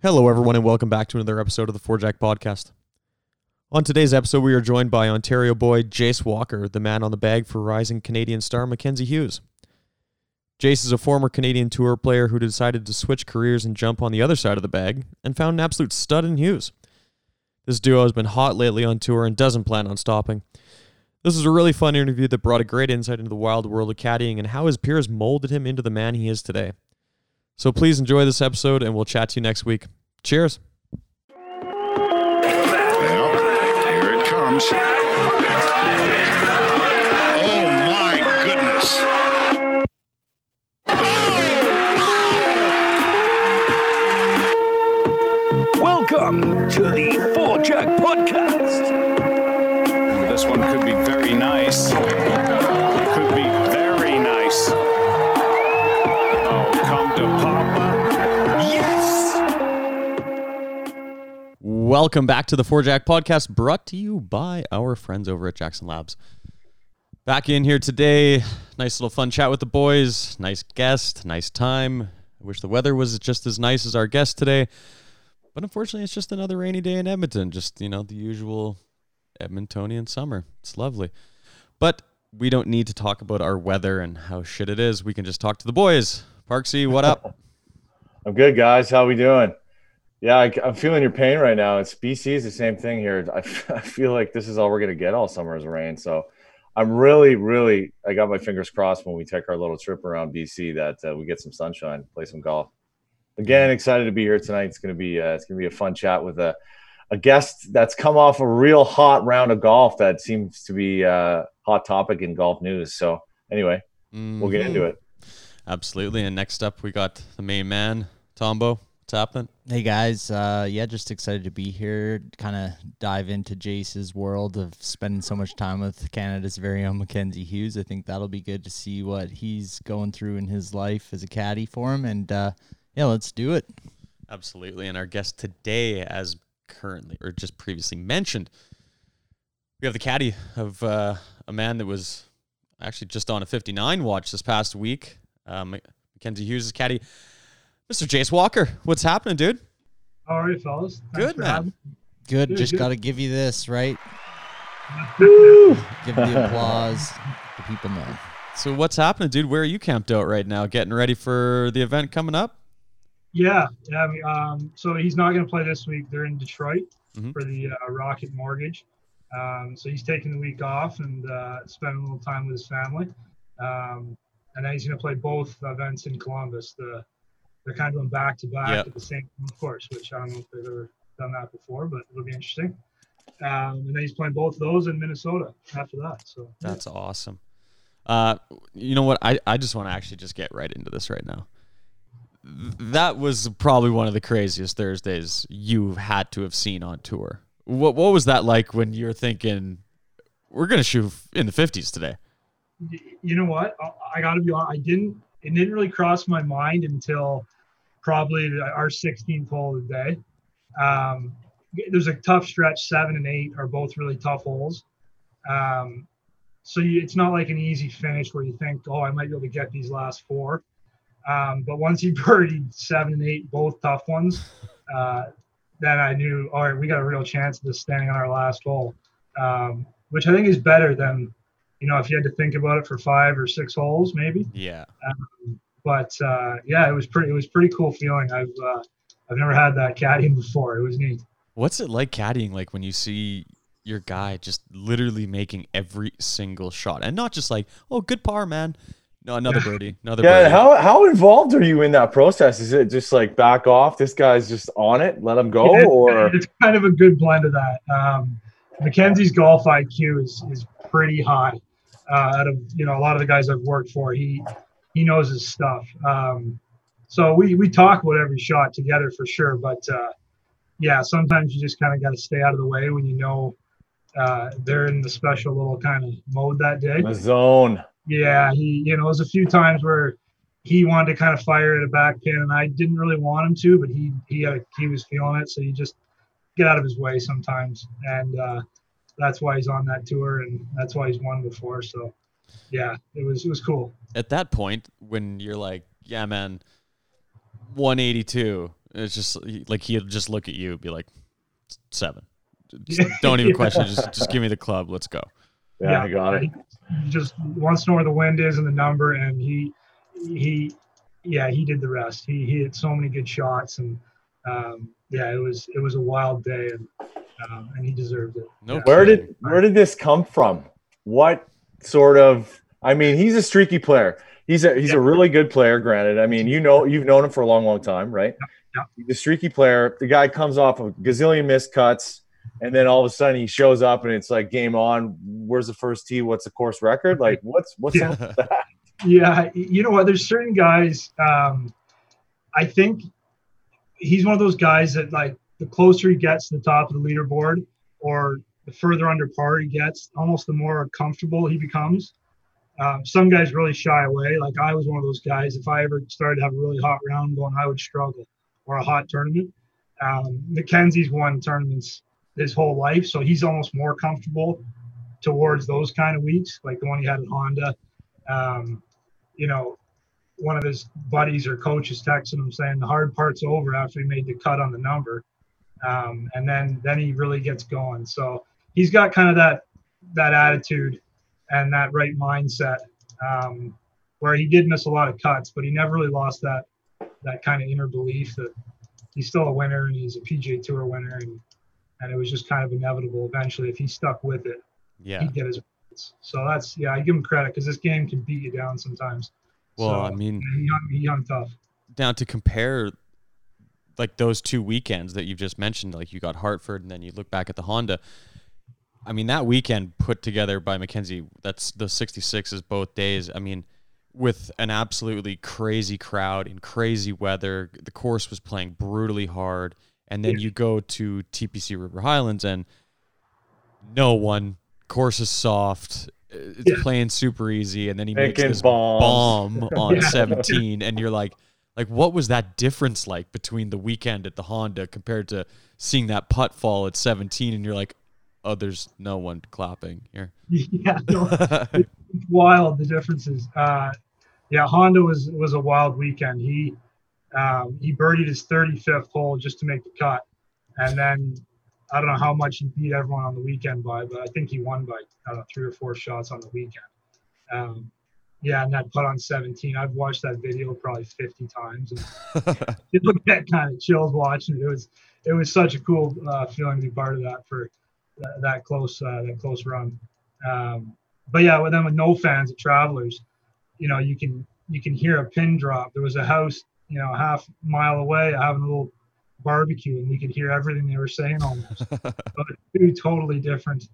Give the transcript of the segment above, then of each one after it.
Hello, everyone, and welcome back to another episode of the Four Jack Podcast. On today's episode, we are joined by Ontario boy Jace Walker, the man on the bag for rising Canadian star Mackenzie Hughes. Jace is a former Canadian Tour player who decided to switch careers and jump on the other side of the bag and found an absolute stud in Hughes. This duo has been hot lately on tour and doesn't plan on stopping. This is a really fun interview that brought a great insight into the wild world of caddying and how his peers molded him into the man he is today. So please enjoy this episode, and we'll chat to you next week. Cheers. Well, here it comes. Oh my goodness. Welcome to the Four Jack Podcast. Welcome back to the Four Jack Podcast, brought to you by our friends over at Jackson Labs. Back in here today, nice little fun chat with the boys. Nice guest, nice time. I wish the weather was just as nice as our guest today, but unfortunately, it's just another rainy day in Edmonton. Just you know, the usual Edmontonian summer. It's lovely, but we don't need to talk about our weather and how shit it is. We can just talk to the boys. Parksy, what up? I'm good, guys. How are we doing? Yeah, I, am feeling your pain right now. It's BC is the same thing here. I, I feel like this is all we're gonna get all summer is rain. So I'm really, really, I got my fingers crossed when we take our little trip around BC that uh, we get some sunshine, play some golf. Again, excited to be here tonight. It's gonna be uh, it's gonna be a fun chat with a a guest that's come off a real hot round of golf that seems to be a hot topic in golf news. So anyway, we'll get into it. Absolutely. And next up, we got the main man, Tombo. What's happening? Hey guys, uh, yeah, just excited to be here. Kind of dive into Jace's world of spending so much time with Canada's very own Mackenzie Hughes. I think that'll be good to see what he's going through in his life as a caddy for him. And uh, yeah, let's do it. Absolutely. And our guest today, as currently or just previously mentioned, we have the caddy of uh, a man that was actually just on a 59 watch this past week. Um, Mackenzie Hughes' caddy, Mr. Jace Walker. What's happening, dude? All right, fellas. Thanks Good, man. having Good. Good, just got to give you this, right? me. Give the applause. The people know. So, what's happening, dude? Where are you camped out right now? Getting ready for the event coming up? Yeah, yeah. I mean, um, so he's not going to play this week. They're in Detroit Mhm. for the uh, Rocket Mortgage. Um, so he's taking the week off and uh, spending a little time with his family. Um, and then he's going to play both events in Columbus. The they're kind of going back to back Yep. at the same course, which I don't know if they've ever done that before, but it'll be interesting. Um, and then he's playing both those in Minnesota after that. So yeah. That's awesome. Uh, you know what? I, I just want to actually just get right into this right now. That was probably one of the craziest Thursdays you've had to have seen on tour. What what was that like when you're thinking we're gonna shoot in the fifties today? You know what? I, I got to be honest. I didn't. It didn't really cross my mind until probably our 16th hole of the day. Um, there's a tough stretch. Seven and eight are both really tough holes. Um, so you, it's not like an easy finish where you think, oh, I might be able to get these last four. Um, but once he birdied seven and eight, both tough ones, uh, then I knew, all right, we got a real chance of this standing on our last hole, um, which I think is better than, you know, if you had to think about it for five or six holes, maybe. Yeah. But uh, yeah, it was pretty. It was pretty cool feeling. I've uh, I've never had that caddying before. It was neat. What's it like caddying like when you see your guy just literally making every single shot and not just like, oh good par, man. No, another birdie, another Yeah, birdie. how how involved are you in that process? Is it just like back off? This guy's just on it, let him go, It- or it's kind of a good blend of that. Um, Mackenzie's golf IQ is is pretty high. Uh, out of you know a lot of the guys I've worked for, he he knows his stuff. Um, so we we talk about every shot together for sure. But uh, yeah, sometimes you just kind of got to stay out of the way when you know uh, they're in the special little kind of mode that day. the zone? Yeah, he, you know, there's a few times where he wanted to kind of fire at a back pin, and I didn't really want him to, but he he had, he was feeling it, so you just get out of his way sometimes, and uh, that's why he's on that tour, and that's why he's won before. So, yeah, it was it was cool. At that point, when you're like, yeah, man, 182, It's just like he'll just look at you and be like, seven. Just don't even Yeah. question. it. Just just give me the club. Let's go. Yeah, I got it. He he just wants to know where the wind is and the number, and he he yeah he did the rest. He he hit so many good shots, and um, yeah, it was it was a wild day, and um, and he deserved it. No. Yeah. Where kidding. did where did this come from? What sort of? I mean, he's a streaky player. He's a he's a really good player. Granted, I mean, you know, you've known him for a long, long time, right? Yeah. He's a streaky player. The guy comes off a gazillion missed cuts, and then all of a sudden he shows up, and it's like game on. Where's the first tee? What's the course record? Like, what's what's Yeah. up with that? Yeah, you know what? There's certain guys. Um, I think he's one of those guys that like the closer he gets to the top of the leaderboard, or the further under par he gets, almost the more comfortable he becomes. Um, some guys really shy away. Like I was one of those guys. If I ever started to have a really hot round going, I would struggle, or a hot tournament. Um, Mackenzie's won tournaments his whole life, so he's almost more comfortable towards those kind of weeks, like the one he had at Honda. Um, you know, one of his buddies or coaches texting him saying the hard part's over after he made the cut on the number, um, and then then he really gets going. So he's got kind of that that attitude and that right mindset um, where he did miss a lot of cuts, but he never really lost that that kind of inner belief that he's still a winner and he's a PGA Tour winner, and and it was just kind of inevitable eventually if he stuck with it Yeah. he'd get his points. So that's yeah, I give him credit because this game can beat you down sometimes. Well, So, I mean, he hung, he hung tough. now to compare like those two weekends that you've just mentioned, like you got Hartford and then you look back at the Honda. I mean, that weekend put together by Mackenzie, that's the 66s both days. I mean, with an absolutely crazy crowd in crazy weather, the course was playing brutally hard. And then Yeah. you go to TPC River Highlands and no one, course is soft, it's Yeah. playing super easy. And then he makes Making this bombs. bomb on Yeah. 17 and you're like like what was that difference like between the weekend at the Honda compared to seeing that putt fall at 17 and you're like oh there's no one clapping here yeah, no, it's wild the differences. Uh, yeah, Honda was was a wild weekend. He um, he birdied his 35th hole just to make the cut, and then I don't know how much he beat everyone on the weekend by, but I think he won by I don't know three or four shots on the weekend. Um, yeah, and that putt on 17, I've watched that video probably 50 times. And you look at kind of chills watching it. It was it was such a cool uh, feeling to be part of that for that, that close uh, that close run. Um, but yeah, with them with no fans at Travelers, you know, you can you can hear a pin drop. There was a house, you know, a half mile away having a little barbecue, and we could hear everything they were saying almost. but two totally different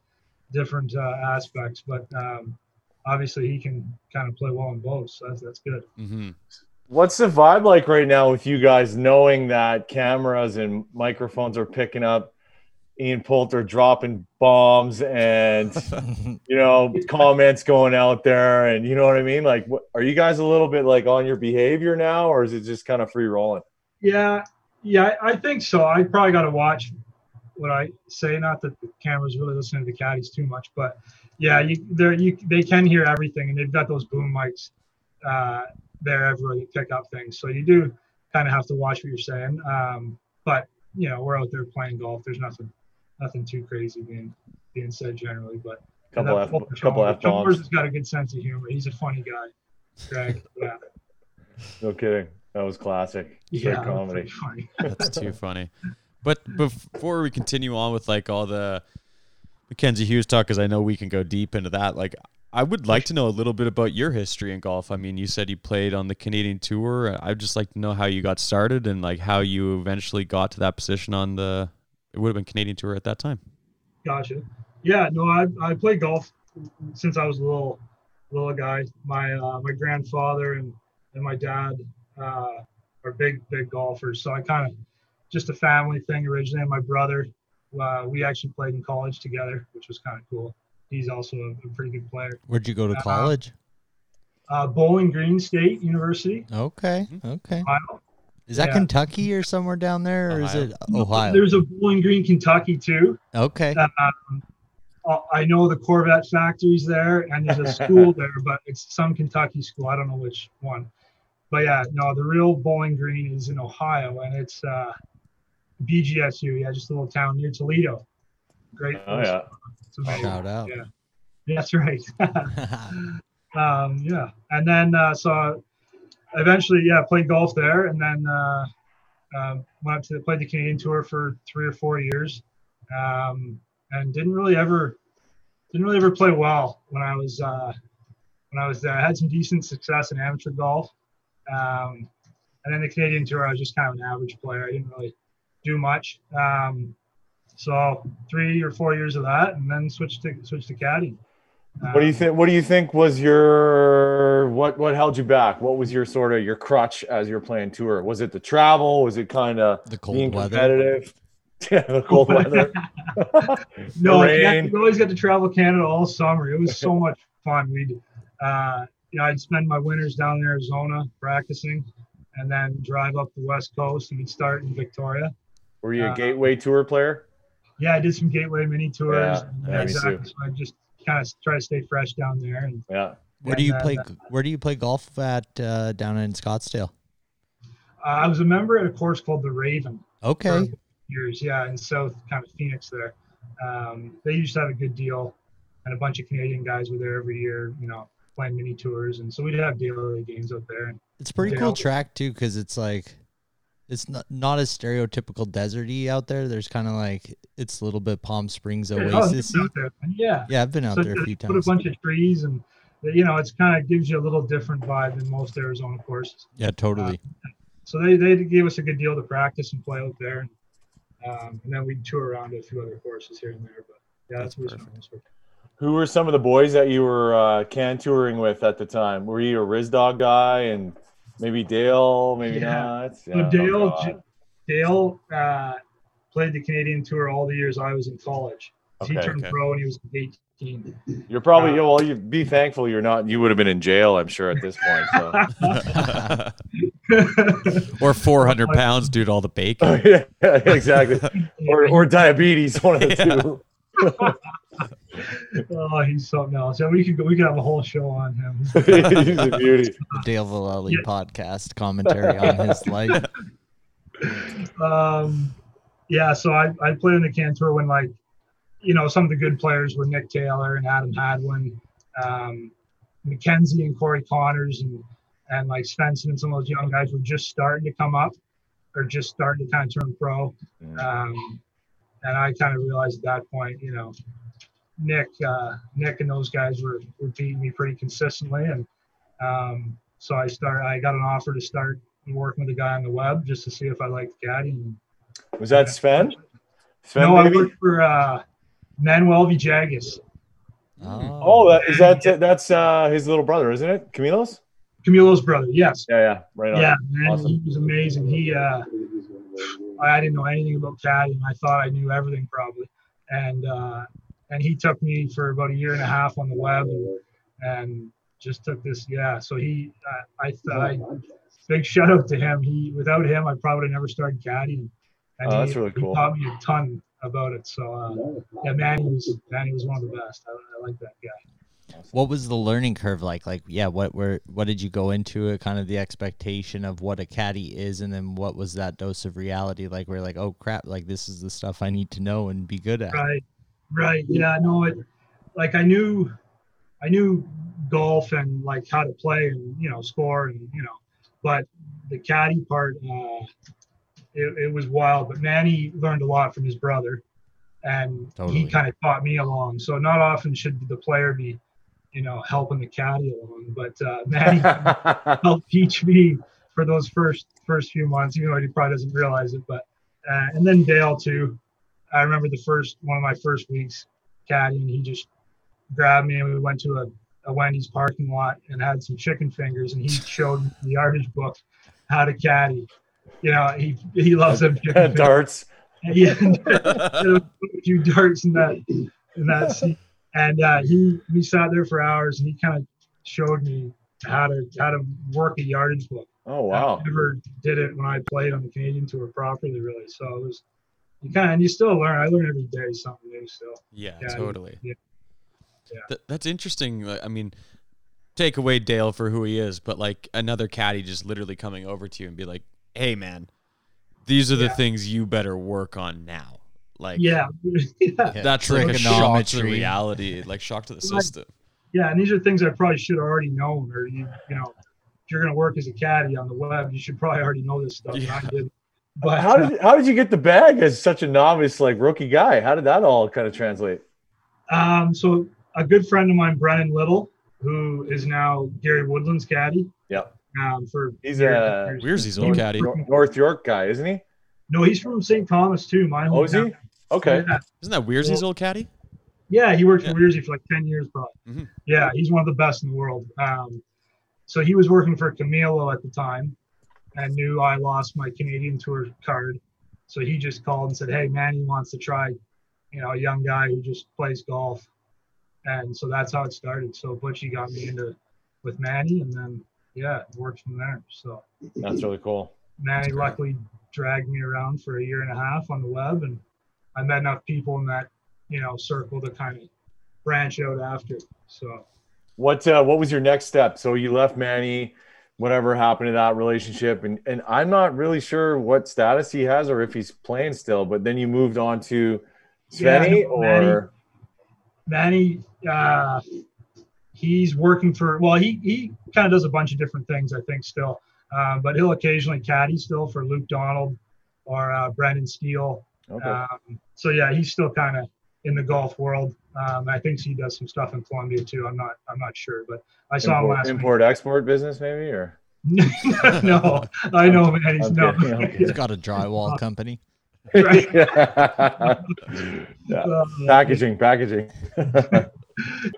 different uh, aspects. But um, obviously, he can kind of play well in both, so that's that's good. hmm What's the vibe like right now with you guys knowing that cameras and microphones are picking up Ian Poulter dropping bombs and you know comments going out there and you know what I mean? Like, what, are you guys a little bit like on your behavior now, or is it just kind of free rolling? Yeah, yeah, I I think so. I probably got to watch what I say. Not that the camera's really listening to the caddies too much, but yeah, you there you they can hear everything, and they've got those boom mics uh, there everywhere that pick up things. So you do kind of have to watch what you're saying. Um, but you know, we're out there playing golf. There's nothing nothing too crazy being being said generally, but. and Couple that F, Fulton couple Chalmers- F bombs. has got a good sense of humor. He's a funny guy, Greg. Yeah, No kidding. That was classic. Straight yeah, comedy. pretty funny. that's too funny but before we continue on with like all the Mackenzie Hughes talk cuz I know we can go deep into that like I would like to know a little bit about your history in golf. I mean, you said you played on the Canadian Tour. I'd just like to know how you got started and like how you eventually got to that position on the it would have been Canadian Tour at that time. Gotcha. Yeah, no, I I played golf since I was a little little guy. My uh, my grandfather and and my dad uh, are big big golfers, so I kind of just a family thing originally. And my brother, uh, we actually played in college together, which was kind of cool. He's also a, a pretty good player. Where'd you go to Uh, college? Uh, Bowling Green State University. Okay, okay. Ohio. Is that yeah. Kentucky or somewhere down there, or is it Ohio? There's a Bowling Green, Kentucky too. Okay, Um, uh, I know the Corvette factories there, and there's a school there, but it's some Kentucky school. I don't know which one. but yeah, no, the real Bowling Green is in Ohio, and it's uh, BGSU. Yeah, just a little town near Toledo. Great. Oh place. yeah. It's amazing. Shout out. Yeah. That's right. um, yeah, and then uh, so eventually, yeah, played golf there, and then uh, uh, went up to played the Canadian Tour for three or four years, um, and didn't really ever didn't really ever play well when I was uh, when I was there. I had some decent success in amateur golf, um, and then the Canadian Tour, I was just kind of an average player. I didn't really do much. Um, so three or four years of that, and then switched to switched to caddy. What do you think? What do you think was your what? What held you back? What was your sort of your crutch as you're playing tour? Was it the travel? Was it kind of the cold being weather. competitive? Yeah, the cold weather. no, the rain. we always got to travel Canada all summer. It was so much fun. We'd, uh, you know, I'd spend my winters down in Arizona practicing, and then drive up the west coast, and we'd start in Victoria. Were you a Uh, gateway tour player? Yeah, I did some gateway mini tours. Yeah, and yeah, exactly. So I just kind of try to stay fresh down there. And Yeah. Where do you and play? then, Where do you play golf at uh, down in Scottsdale? uh, I was a member at a course called the Raven. Okay. for years, yeah, in South kind of Phoenix there. Um, they used to have a good deal, and a bunch of Canadian guys were there every year, you know, playing mini tours, and so we'd have daily games out there. And It's a pretty Yeah. cool track too, because it's like it's not not as stereotypical deserty out there. There's kind of like it's a little bit Palm Springs Oh, oasis. out there. Yeah, Yeah, I've been out so there a just few put a bunch of trees, and you know, it's kind of gives you a little different vibe than most Arizona courses. Yeah, totally. So they they gave us a good deal to practice and play out there, and, um, and then we'd tour around to a few other courses here and there. But yeah, that's, That's what perfect. it's Who were some of the boys that you were uh, can touring with at the time? Were you a Riz Dog guy and maybe Dale? Maybe Yeah. not. So Yeah, oh, Dale, God. Dale uh, played the Canadian Tour all the years I was in college. he turned okay. pro when he was 18. You're probably uh, yeah, well. You be thankful you're not. You would have been in jail, I'm sure, at this point. So. or 400 pounds due to all the bacon. yeah, exactly. Or, or diabetes, one of the two. Oh, he's something else. Yeah, we could go, we could have a whole show on him. He's a beauty. The Dale Vallely Yeah. podcast commentary on his life. um, yeah, so I, I played in the Can Tour when like, you know, some of the good players were Nick Taylor and Adam Hadwin, um, Mackenzie and Corey Conners and and like Svensson and some of those young guys were just starting to come up or just starting to kind of turn pro. Um, and I kind of realized at that point, you know, Nick, uh, Nick and those guys were, were beating me pretty consistently. And um, so I started, I got an offer to start working with a guy on the web just to see if I liked caddy. And, Was that Sven? Sven, no, I maybe? worked for uh, Manuel Villegas, Oh, that, is that that's uh, his little brother, isn't it? Camilo's? Camilo's brother. Yes. Yeah, yeah, right on. Yeah, man, Awesome. he was amazing. He, uh, I didn't know anything about caddy, and I thought I knew everything probably. And uh, and he took me for about a year and a half on the web, and, and just took this. Yeah, so he, I, I thought, big shout out to him. He, without him, I probably never started caddying. And Oh, he, that's really he taught me a ton about it. So uh, yeah, Manny was Manny was one of the best. I, I like that guy. What was the learning curve like? Like, yeah, what were what did you go into it? Kind of the expectation of what a caddy is, and then what was that dose of reality like? Where like, oh crap, like this is the stuff I need to know and be good at. Right, right. Yeah, no, it like I knew, I knew golf and like how to play and you know score and you know, but the caddy part, uh, it, it was wild. But Manny learned a lot from his brother, and Totally. he kind of taught me along. So not often should the player be, you know, helping the caddy along, but uh, Manny helped teach me for those first first few months, even though he probably doesn't realize it. But uh, and then Dale too. I remember the first one of my first weeks caddying. And he just grabbed me and we went to a, a Wendy's parking lot and had some chicken fingers, and he showed me the yardage book how to caddy. You know, he he loves them chicken fingers. Darts. Yeah, a few darts in that in that seat. And uh, he we sat there for hours, and he kind of showed me how to how to work a yardage book. Oh wow. I never did it when I played on the Canadian tour properly, really. So it was you kind of and you still learn. I learn every day something new. So Yeah, Yeah, totally. yeah. Yeah. Th- that's interesting. I mean, take away Dale for who he is, but like another caddy just literally coming over to you and be like, "Hey, man, these are the Yeah. things you better work on now." Like, Yeah, yeah, that's like a shock to the reality, like shock to the system. yeah. And these are things I probably should have already known, or you, you know, if you're gonna work as a caddy on the web, you should probably already know this stuff. and I Yeah. Did. But How did how did you get the bag as such a novice like rookie guy? How did that all kind of translate? Um, so a good friend of mine, Brennan Little, who is now Gary Woodland's caddy. Yep. Um, for He's a- and years. Where's his He old caddy? North York guy, isn't he? No, he's from St. Thomas too. My Oh, is he? hometown. Okay. Yeah. Isn't that Weirsy's old caddy? Yeah, he worked Yeah. for Weirzy for like ten years, probably. Mhm. Yeah, he's one of the best in the world. Um, so he was working for Camilo at the time, and knew I lost my Canadian Tour card. So he just called and said, "Hey, Manny wants to try, you know, a young guy who just plays golf." And so that's how it started. So Butchie got me into with Manny, and then yeah, it worked from there. So That's really cool. Manny luckily dragged me around for a year and a half on the web, and I met enough people in that you know circle to kind of branch out after. So What uh, what was your next step? So you left Manny, whatever happened to that relationship, and and I'm not really sure what status he has or if he's playing still. But then you moved on to Yeah, Svenny, Manny- or Manny, uh, he's working for well, he he kind of does a bunch of different things, I think, still, um, but he'll occasionally caddy still for Luke Donald or uh, Brendan Steele. okay. Um, so yeah, he's still kind of in the golf world. Um, I think he does some stuff in Colombia too. I'm not I'm not sure, but I saw him import, last week. import export business maybe or no, I know, man. He's no. He's got a drywall company. yeah. Yeah. Uh, packaging packaging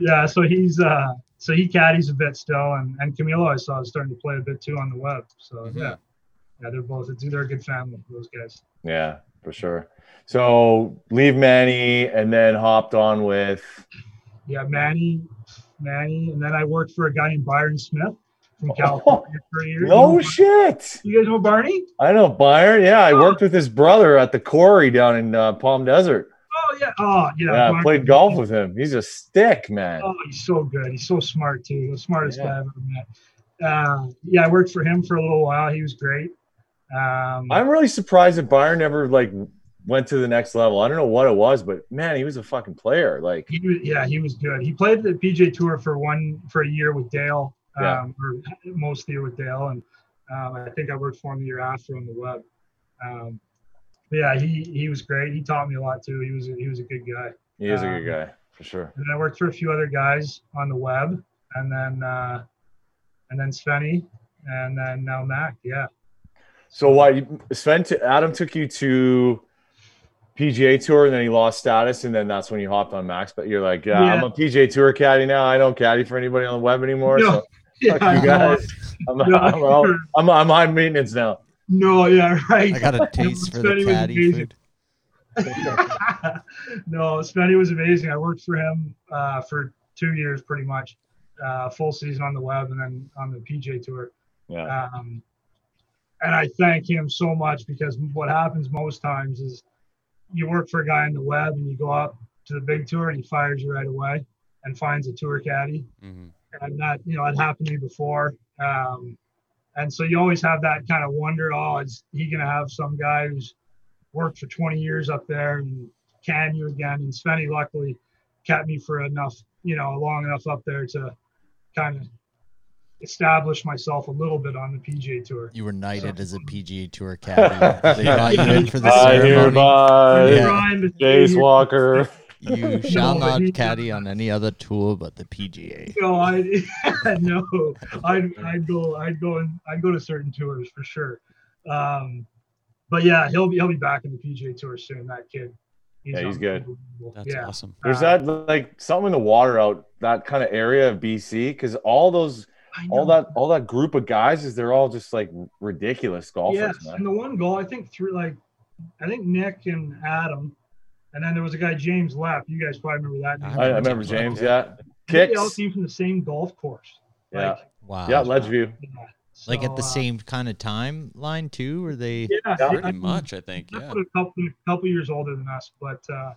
yeah, so he's uh, so he caddies a bit still, and and Camilo I saw is starting to play a bit too on the web. So Mhm. yeah, yeah, they're both it's they're a good family. Those guys. yeah for sure so leave manny and then hopped on with Yeah, Manny, Manny, and then I worked for a guy named Byron Smith from California for a year. no you, shit you guys know Barney? i know byron yeah i worked with his brother at the quarry down in uh, palm desert Oh yeah, oh yeah. yeah, I played golf with him he's a stick man Oh, he's so good. He's so smart too. The smartest Yeah. guy I've ever met. Uh, yeah, I worked for him for a little while. He was great. Um, i'm really surprised that byron never like went to the next level i don't know what it was but man he was a fucking player like he was, yeah, he was good. He played the PJ Tour for one for a year with Dale, Yeah. um, or most of the year with Dale, and um, I think I worked for him the year after on the web. Um, yeah, he he was great. He taught me a lot too. He was a, he was a good guy. he is a Um, good guy for sure And I worked for a few other guys on the web, and then uh, and then Svenny, and then now Mac. Yeah. So why you- Sven, t- Adam took you to PGA Tour, and then he lost status, and then that's when you hopped on Max. But you're like, yeah, I'm a PGA Tour caddy now. I don't caddy for anybody on the web anymore. No, So Yeah, fuck I you know. guys. I'm, No, I'm, I'm, I'm, I'm high maintenance now. No, yeah, right. I got a taste for the caddy food. no, Spenny was amazing. I worked for him uh, for two years, pretty much, uh, full season on the web and then on the PJ Tour. Yeah. Um, and I thank him so much because what happens most times is you work for a guy on the web and you go up to the big tour and he fires you right away and finds a tour caddy. Mhm. And that, you know, it happened to me before. Um, and so you always have that kind of wonder, oh, is he going to have some guy who's worked for 20 years up there and can you again? And Svenny luckily kept me for enough, you know, long enough up there to kind of establish myself a little bit on the PGA Tour. You were knighted as a PGA Tour caddy. They got you in for the I ceremony. hereby, Yeah. Jace Walker. You shall No, not caddy on any other tour but the PGA. No, I no, I'd I'd go I'd go and I'd go to certain tours for sure. Um, but yeah, he'll be he'll be back in the PGA Tour soon. That kid. Yeah, he's good. That's yeah. awesome. There's Uh, that like something in the water out that kind of area of BC because all those I all that all that group of guys is they're all just like ridiculous golfers, Yes, man. and the one goal I think through like I think Nick and Adam, and then there was a guy James Lepp. You guys probably remember that. name. I, I remember James. Yeah, I think They all came from the same golf course. Yeah, Like, Wow. yeah, Ledgeview. yeah. Like at the uh, same kind of timeline too, or they Yeah, Yeah. I Pretty mean, much, I think. Yeah. a couple, couple years older than us, but uh,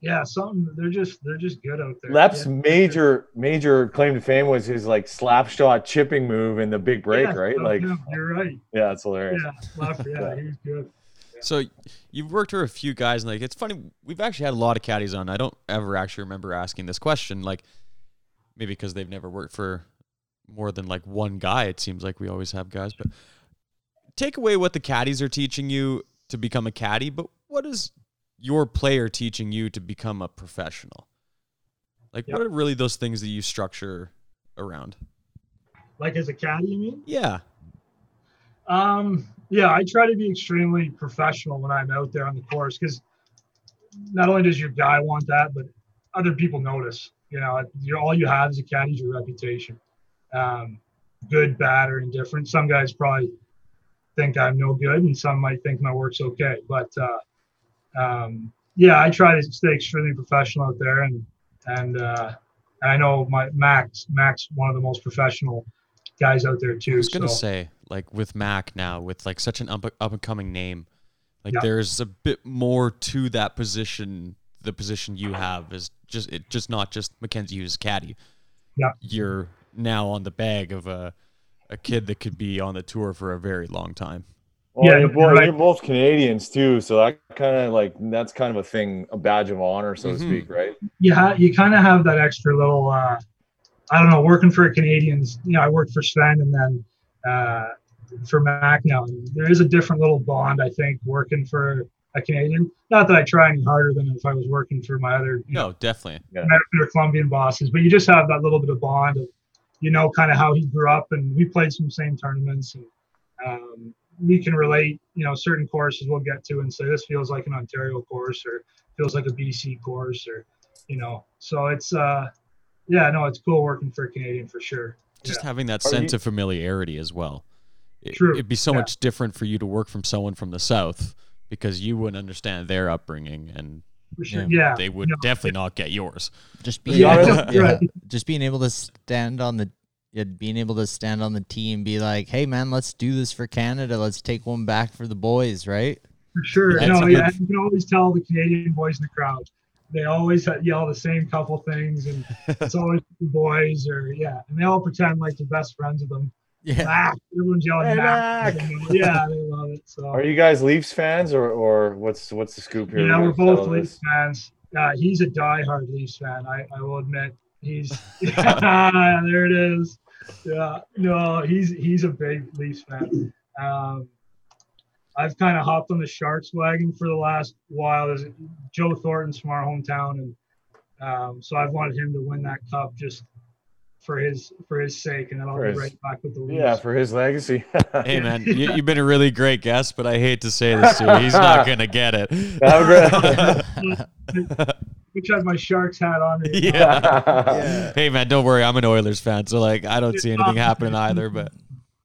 yeah, something they're just they're just good out there. Lepp's yeah. major major claim to fame was his like slap shot chipping move in the big break, Yeah, right? Like, yeah, you're right. yeah, it's hilarious. Yeah, Lep, yeah, he was good. So you've worked for a few guys, and like it's funny. We've actually had a lot of caddies on. I don't ever actually remember asking this question, like maybe because they've never worked for more than like one guy. It seems like we always have guys, but take away what the caddies are teaching you to become a caddy. But what is your player teaching you to become a professional? Like, Yep. what are really those things that you structure around? Like as a caddy, you mean? Yeah, Um, yeah, I try to be extremely professional when I'm out there on the course because not only does your guy want that, but other people notice. You know, you're, all you have as a caddy is your reputation, um, good, bad, or indifferent. Some guys probably think I'm no good, and some might think my work's okay. But uh, um, yeah, I try to stay extremely professional out there, and and uh, I know my Max, Max, one of the most professional guys out there too. I was gonna so- say, like with Mac now, with like such an up up and coming name, like Yeah. there's a bit more to that position. The position you have is just it just not just Mackenzie Hughes caddy. Yeah. you're now on the bag of a a kid that could be on the tour for a very long time. Well, Yeah, you're, you're both, right. you're both Canadians too, so that kind of like that's kind of a thing, a badge of honor, so Mhm. to speak, right? you ha- you kind of have that extra little uh, I don't know working for Canadians you know I worked for Sven and then uh, for Mac now there is a different little bond I think working for a Canadian not that I try any harder than if I was working for my other you know No, definitely. American or Colombian bosses but you just have that little bit of bond of you know kind of how he grew up and we played some same tournaments and um, we can relate you know certain courses we'll get to and say this feels like an Ontario course or feels like a BC course or you know so it's uh yeah no it's cool working for a canadian for sure Just Yeah. having that Are sense you- of familiarity as well. It, True, It'd be so yeah. much different for you to work from someone from the south because you wouldn't understand their upbringing and for sure Yeah. yeah, they would no, definitely not get yours. Just being Yeah, able, yeah, just being able to stand on the yeah, being able to stand on the tee and be like, "Hey man, let's do this for Canada. Let's take one back for the boys." Right? for sure That's no yeah good- you can always tell the canadian boys in the crowd they always yell the same couple things and it's always the boys or yeah and they all pretend like they're best friends with them Yeah. Mac, everyone's yelling Hey, Mac. Mac. yeah they love it so Are you guys Leafs fans or or what's what's the scoop here? Yeah, We we're both Leafs fans. Uh, he's a diehard Leafs fan. I, I will admit. He's yeah, there it is. Yeah, no, he's he's a big Leafs fan. Um, I've kind of hopped on the Sharks wagon for the last while. There's Joe Thornton's from our hometown, and um, so I've wanted him to win that cup just for his for his sake, and then I'll For be his- right back with the Leafs. Yeah, for his legacy. Hey man, you, you've been a really great guest, but I hate to say this to you, he's not gonna get it. Have a great. Which has my Sharks hat on. right now. yeah. Hey man, don't worry, I'm an Oilers fan, so like I don't see anything happening either. But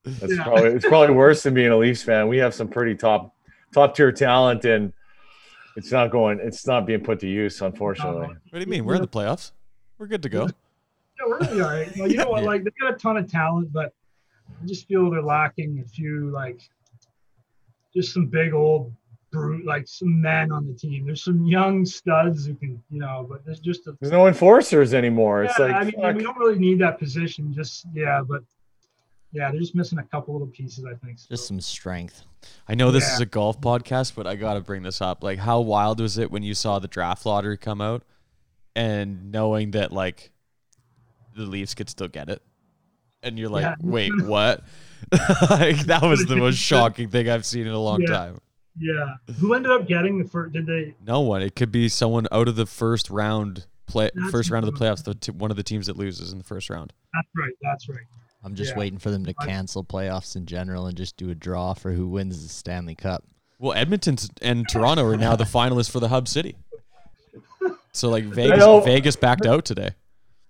That's Yeah. probably it's probably worse than being a Leafs fan. We have some pretty top top tier talent, and it's not going. It's not being put to use, unfortunately. what do you mean? We're in the playoffs. We're good to go. Yeah, we're really all right. Well, you know what? Yeah. Like they got a ton of talent, but I just feel they're lacking a few like just some big old brute, like some men on the team. There's some young studs who can, you know, but there's just a. There's no enforcers anymore. It's like I mean, fuck. we don't really need that position. Just yeah, but yeah, they're just missing a couple little pieces. I think. Just some strength. I know this Yeah. is a golf podcast, but I gotta bring this up. Like, how wild was it when you saw the draft lottery come out, and knowing that like the Leafs could still get it, and you're like, Yeah. wait, what? like that was the most shocking thing I've seen in a long Yeah. time. Yeah. Who ended up getting the first? Did they? No one. It could be someone out of the first round play, That's first round of the playoffs. The t- one of the teams that loses in the first round. That's right. That's right. I'm just Yeah. waiting for them to cancel playoffs in general and just do a draw for who wins the Stanley Cup. Well, Edmonton and Toronto are now the finalists for the Hub City. So like Vegas. Vegas backed out today.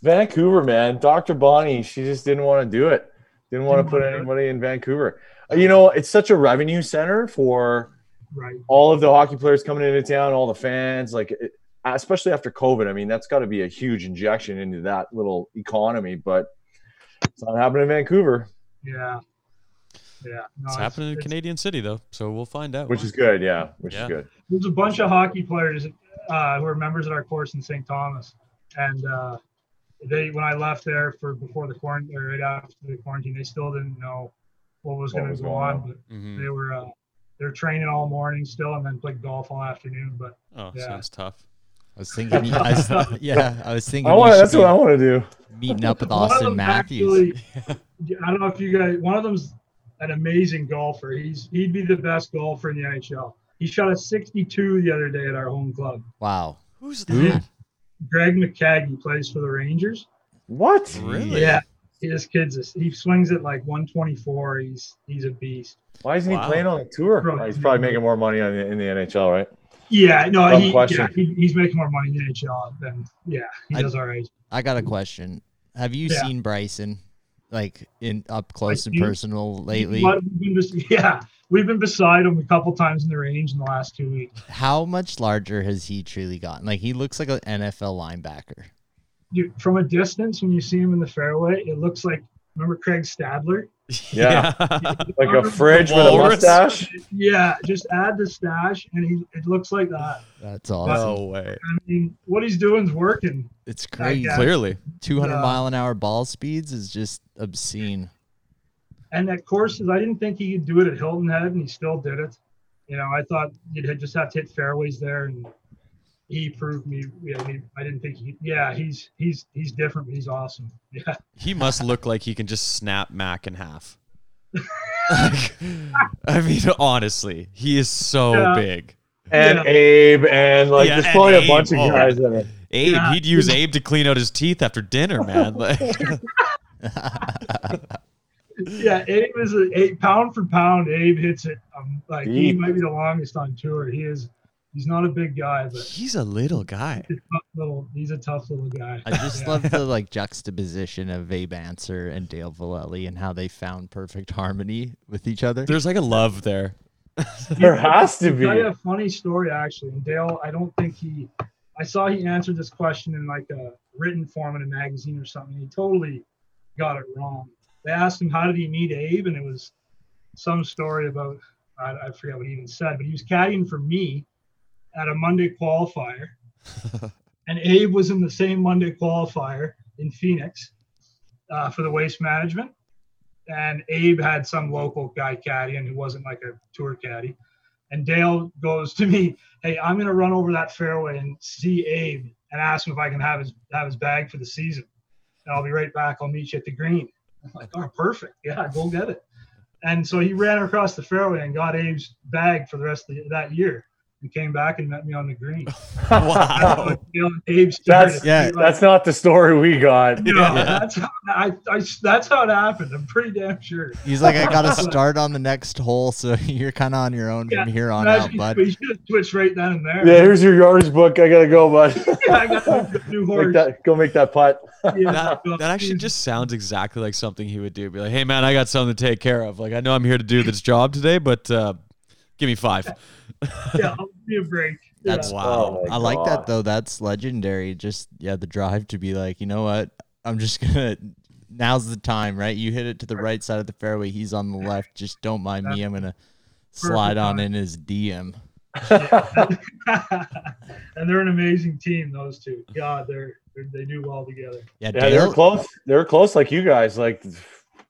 Vancouver, man. Dr. Bonnie, she just didn't want to do it. Didn't want to put wanna do it. anybody in Vancouver. You know, it's such a revenue center for Right. all of the hockey players coming into town, all the fans, like it, especially after COVID. I mean, that's got to be a huge injection into that little economy, but it's not happening in Vancouver, Yeah. Yeah. No, It's happening in it's- Canadian City though, so we'll find out. which is good. Yeah, which Yeah. is good. there's a bunch of hockey players uh, who are members at our course in St. Thomas, and uh, they when I left there for before the quarantine or right after the quarantine, they still didn't know what was What going to go on, on. but Mhm. they were uh, they're training all morning still, and then play golf all afternoon. But Oh, Yeah. sounds tough. I was thinking, you- I was, yeah, I was thinking. I want. should That's what I want to do. Meeting up with Auston Matthews. actually- I don't know if you guys. One of them's an amazing golfer. He's he'd be the best golfer in the NHL. He shot a 62 the other day at our home club. Wow. Who's that? Greg McCaggy plays for the Rangers. What? Really? Yeah, this kid's a, he swings it like 124. He's he's a beast. Why isn't Wow. he playing on the tour? Bro, he's probably making more money on the, in the NHL, right? Yeah, no, he, question. yeah, he, he's making more money in the NHL than yeah, he I- does all right. I got a question. Have you Yeah. seen Bryson, like in up close and you- personal lately? But we've been just, yeah, we've been beside him a couple times in the range in the last two weeks. How much larger has he truly gotten? Like he looks like an NFL linebacker. You, from a distance, when you see him in the fairway, it looks like remember Craig Stadler. Yeah. Like a fridge with a mustache. Yeah, just add the stash, and he it looks like that. That's awesome. no way. I mean, what he's doing's working. It's crazy. Clearly. 200 Yeah. mile an hour ball speeds is just obscene. And at courses, I didn't think he could do it at Hilton Head, and he still did it. You know, I thought you'd had- just have to hit fairways there, and he proved me. Yeah, he, I didn't think he. Yeah, he's he's he's different, but he's awesome. Yeah, He must look like he can just snap Mac in half. Like, I mean, honestly, he is so Yeah. big. And Yeah. Abe and like Yeah, there's probably a Abe, bunch of oh. guys in it. Abe, Yeah. he'd use Abe to clean out his teeth after dinner, man. Like, yeah. Abe is a eight pound for pound. Abe hits it. Um, like he might be the longest on tour. He is. He's not a big guy, but he's a little guy. he's a tough little. He's a tough little guy. I just Yeah. love the like juxtaposition of Abe Ancer and Dale Vallely and how they found perfect harmony with each other. There's like a love there. There has to be. I'll tell you a funny story actually. And Dale, I don't think he. I saw he answered this question in like a written form in a magazine or something. He totally got it wrong. They asked him how did he meet Abe, and it was some story about I, I forget what he even said, but he was caddying for me at a Monday qualifier, and Abe was in the same Monday qualifier in Phoenix uh, for the waste management. And Abe had some local guy caddying who wasn't like a tour caddy. And Dale goes to me, "Hey, I'm gonna run over that fairway and see Abe and ask him if I can have his have his bag for the season, and I'll be right back. I'll meet you at the green." I'm like, "Oh, perfect. Yeah, go get it." And so he ran across the fairway and got Abe's bag for the rest of the, that year, and came back and met me on the green. Wow. Dale and Abe That's yeah, Like, That's not the story we got. you know, that's how I, I that's how it happened. I'm pretty damn sure. He's like, I got to start on the next hole, so you're kind of on your own Yeah, from here on out, Imagine bud. We should have switched right then and there. Yeah, here's your yardage book. I gotta go, bud. Yeah, I got a new make that, go make that putt. Yeah, That, that actually just sounds exactly like something he would do. Be like, hey, man, I got something to take care of. Like, I know I'm here to do this job today, but uh, give me five. yeah, I'll give you a break. Yeah. That's Wow. Oh my I like that though. That's legendary. Just yeah, the drive to be like, you know what? I'm just gonna. Now's the time, right? You hit it to the right side of the fairway. He's on the left. Just don't mind me. I'm gonna slide on time. in his DM. and they're an amazing team. Those two, God, they're, they're they do well together. Yeah, Yeah, they're close. They're close like you guys. Like,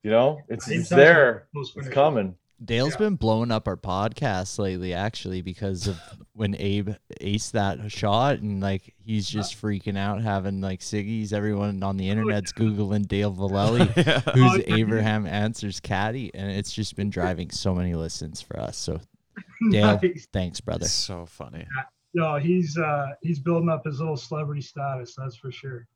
you know, it's, it's there. It's coming. Dale's Yeah. been blowing up our podcast lately, actually, because of when Abe aced that shot, and like he's just freaking out, having like Siggy's. Everyone on the internet's googling Dale Vallely, Oh, who's. Abraham Ancer's caddy, and it's just been driving so many listens for us. So Dale, Nice. thanks, brother. It's so funny. No, he's uh he's building up his little celebrity status. That's for sure.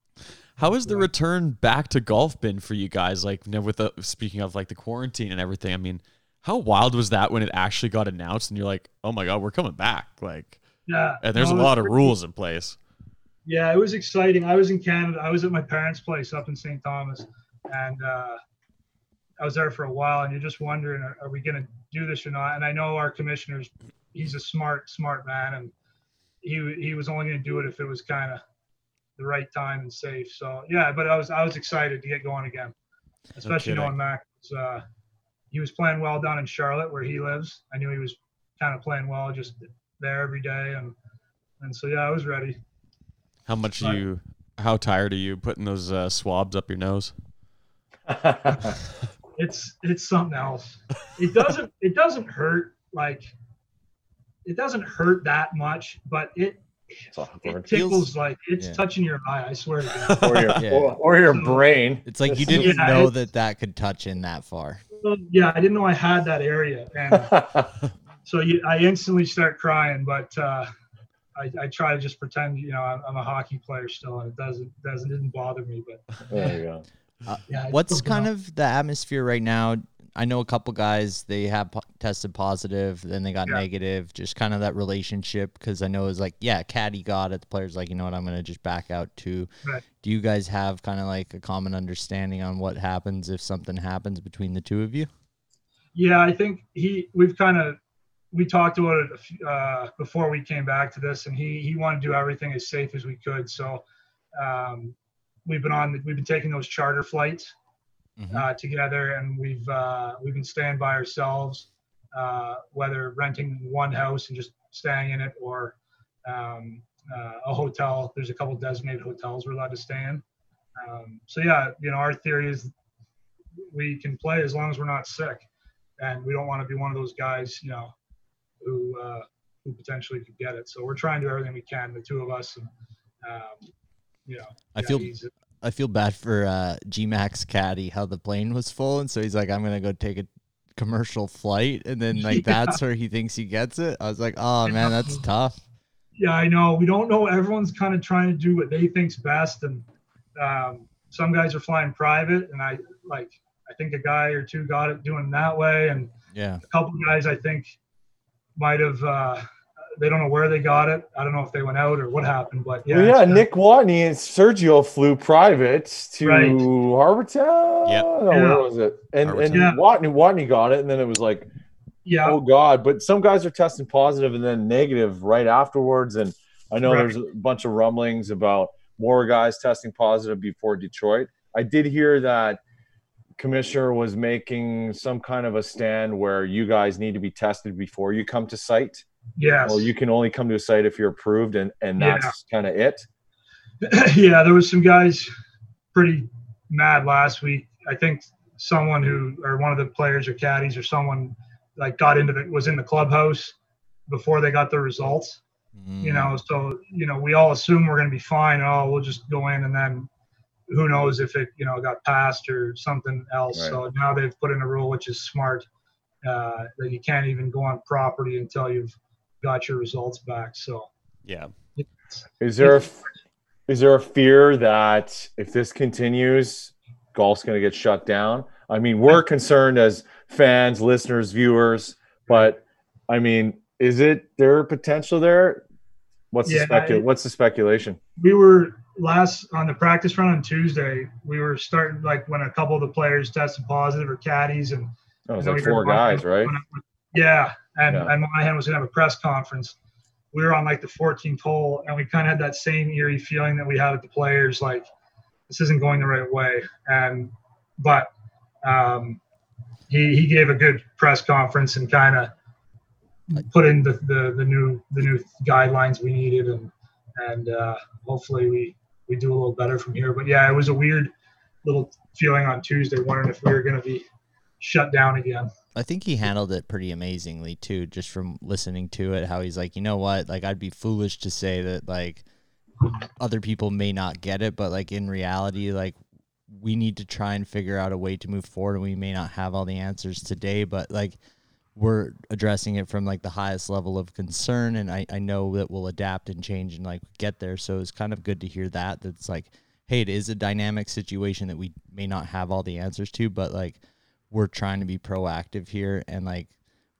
How has the return back to golf been for you guys? Like, you know, with the speaking of like the quarantine and everything. I mean, how wild was that when it actually got announced and you're like, oh my god, we're coming back? Like, Yeah, and there's a lot of rules in place. Yeah, it was exciting. I was in Canada. I was at my parents' place up in St. Thomas, and uh, I was there for a while. And you're just wondering, are, are we going to do this or not? And I know our commissioner's he's a smart, smart man, and he he was only going to do it if it was kind of the right time and safe. So yeah, but I was I was excited to get going again, especially knowing Mac was uh, he was playing well down in Charlotte where he lives. I knew he was kind of playing well just there every day and And so yeah, I was ready. How much Right. you? How tired are you putting those uh, swabs up your nose? It's it's something else. It doesn't it doesn't hurt like it doesn't hurt that much, but it it awkward. tickles like it's Yeah. touching your eye. I swear to God. Or your, Yeah. or, or your brain. It's like you didn't Yeah, know that that could touch in that far. Well, yeah, I didn't know I had that area, and so you, I instantly start crying. But uh, I, I try to just pretend, you know, I'm, I'm a hockey player still, and it doesn't doesn't didn't bother me. But there you go. yeah, What's kind of the atmosphere right now? I know a couple guys they have po- tested positive, then they got Yeah. negative. Just kind of that relationship because I know it's like, yeah, Caddy got it. The players like, you know what, I'm gonna just back out too. Right. Do you guys have kind of like a common understanding on what happens if something happens between the two of you? Yeah, I think he. We've kind of we talked about it uh, before we came back to this, and he he wanted to do everything as safe as we could. So um, we've been on. We've been taking those charter flights Mhm. uh, together, and we've uh, we've been staying by ourselves, uh, whether renting one house and just staying in it, or um, uh, a hotel. There's a couple designated hotels we're allowed to stay in. Um, so yeah, you know, our theory is we can play as long as we're not sick, and we don't want to be one of those guys, you know, who uh, who potentially could get it. So we're trying to do everything we can, the two of us, and um, you know, I yeah, feel I feel bad for uh, G-Mac's Caddy how the plane was full, and so he's like, I'm gonna go take a commercial flight, and then like Yeah. that's where he thinks he gets it. I was like, oh man, that's tough. Yeah, I know. We don't know. Everyone's kind of trying to do what they think's best, and um, some guys are flying private, and I like. I think a guy or two got it doing that way, and Yeah. a couple guys I think might have. Uh, they don't know where they got it. I don't know if they went out or what happened, but yeah, well, yeah, uh, Nick Watney and Sergio flew private to Right. Harbour Town. Yep. Oh, no, Yeah. where was it? And and Yeah. Watney Watney got it, and then it was like, Yeah, oh god. But some guys are testing positive and then negative right afterwards. And I know Right. there's a bunch of rumblings about more guys testing positive before Detroit. I did hear that commissioner was making some kind of a stand where you guys need to be tested before you come to site. Yes. Well, you can only come to a site if you're approved, and and Yeah. that's kind of it. yeah, there was some guys pretty mad last week. I think someone who or one of the players or caddies or someone like got into the was in the clubhouse before they got the results. You Mm. know, so you know we all assume we're going to be fine. Oh, we'll just go in and then who knows if it you know got passed or something else. Right. So now they've put in a rule which is smart uh, that you can't even go on property until you've got your results back. So Yeah. Is there a, is there a fear that if this continues, golf's going to get shut down? I mean, we're concerned as fans, listeners, viewers, but I mean, is it there potential there? What's Yeah, the specu- it- What's the speculation? we were last on the practice run on Tuesday. We were starting like when a couple of the players tested positive or caddies, and Oh, it was like we four guys, right? Yeah, and Yeah. and Monahan was gonna have a press conference. We were on like the 14th hole, and we kind of had that same eerie feeling that we had at the players, like this isn't going the right way. And but um, he he gave a good press conference and kind of put in the, the the new the new guidelines we needed, and and uh, hopefully we we do a little better from here. But yeah, it was a weird little feeling on Tuesday, wondering if we were going to be shut down again. I think he handled it pretty amazingly too, just from listening to it. How he's like, you know what? Like, I'd be foolish to say that like other people may not get it, but like in reality, like we need to try and figure out a way to move forward. And we may not have all the answers today, but like we're addressing it from like the highest level of concern, and I I know that we'll adapt and change and like get there. So it's kind of good to hear that. That's like, hey, it is a dynamic situation that we may not have all the answers to, but like we're trying to be proactive here and like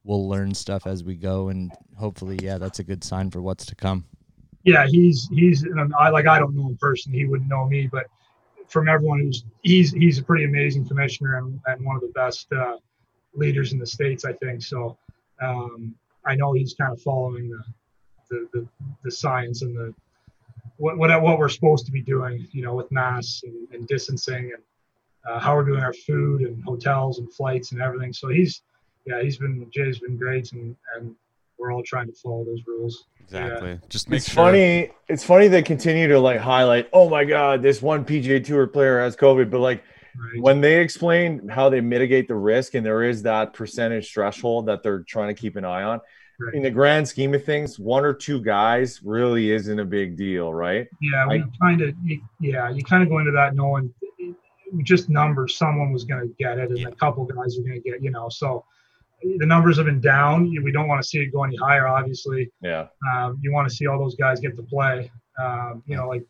we'll learn stuff as we go and hopefully yeah that's a good sign for what's to come yeah, he's he's I like I don't know him personally. He wouldn't know me, but from everyone who's he's he's a pretty amazing commissioner and, and one of the best uh, leaders in the states, I think. So um, I know he's kind of following the the, the, the science and the what, what what we're supposed to be doing, you know, with masks and, and distancing and uh, how we're doing our food and hotels and flights and everything. So he's yeah, he's been Jay's been great and and we're all trying to follow those rules. Exactly. Just make It's sure. funny. It's funny they continue to like highlight. Oh my God, this one PGA Tour player has COVID, but like Right. when they explain how they mitigate the risk, and there is that percentage threshold that they're trying to keep an eye on. Right. In the grand scheme of things, one or two guys really isn't a big deal, right? Yeah, we I- kind of, yeah, you kind of go into that knowing just numbers. Someone was going to get it, and Yeah. a couple guys are going to get, you know. So the numbers have been down. We don't want to see it go any higher. Obviously, Yeah. um, you want to see all those guys get to play. Um, you know, like